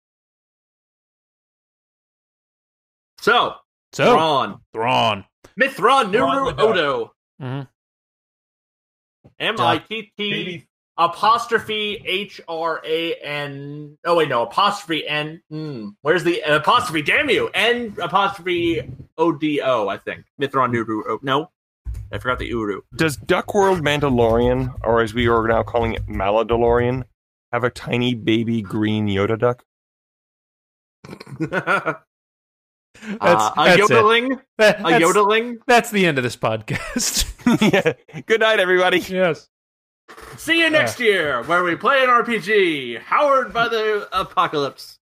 So So, Thrawn, Thrawn. Mithra Nuru Thrawn. Odo. Mhm. M I T T apostrophe H R A N. Oh wait, no apostrophe N. Mm, where's the apostrophe? Damn you! N apostrophe O D O. I think Mithron Nuru. Oh, no, I forgot the Uru. Does Duckworld Mandalorian, or as we are now calling it Maladolorian, have a tiny baby green Yoda duck? uh, That's, a that's yodeling. That- A that's, yodeling. that's the end of this podcast. yeah. Good night, everybody. yes. See you next year, where we play an RPG, Howard by the apocalypse.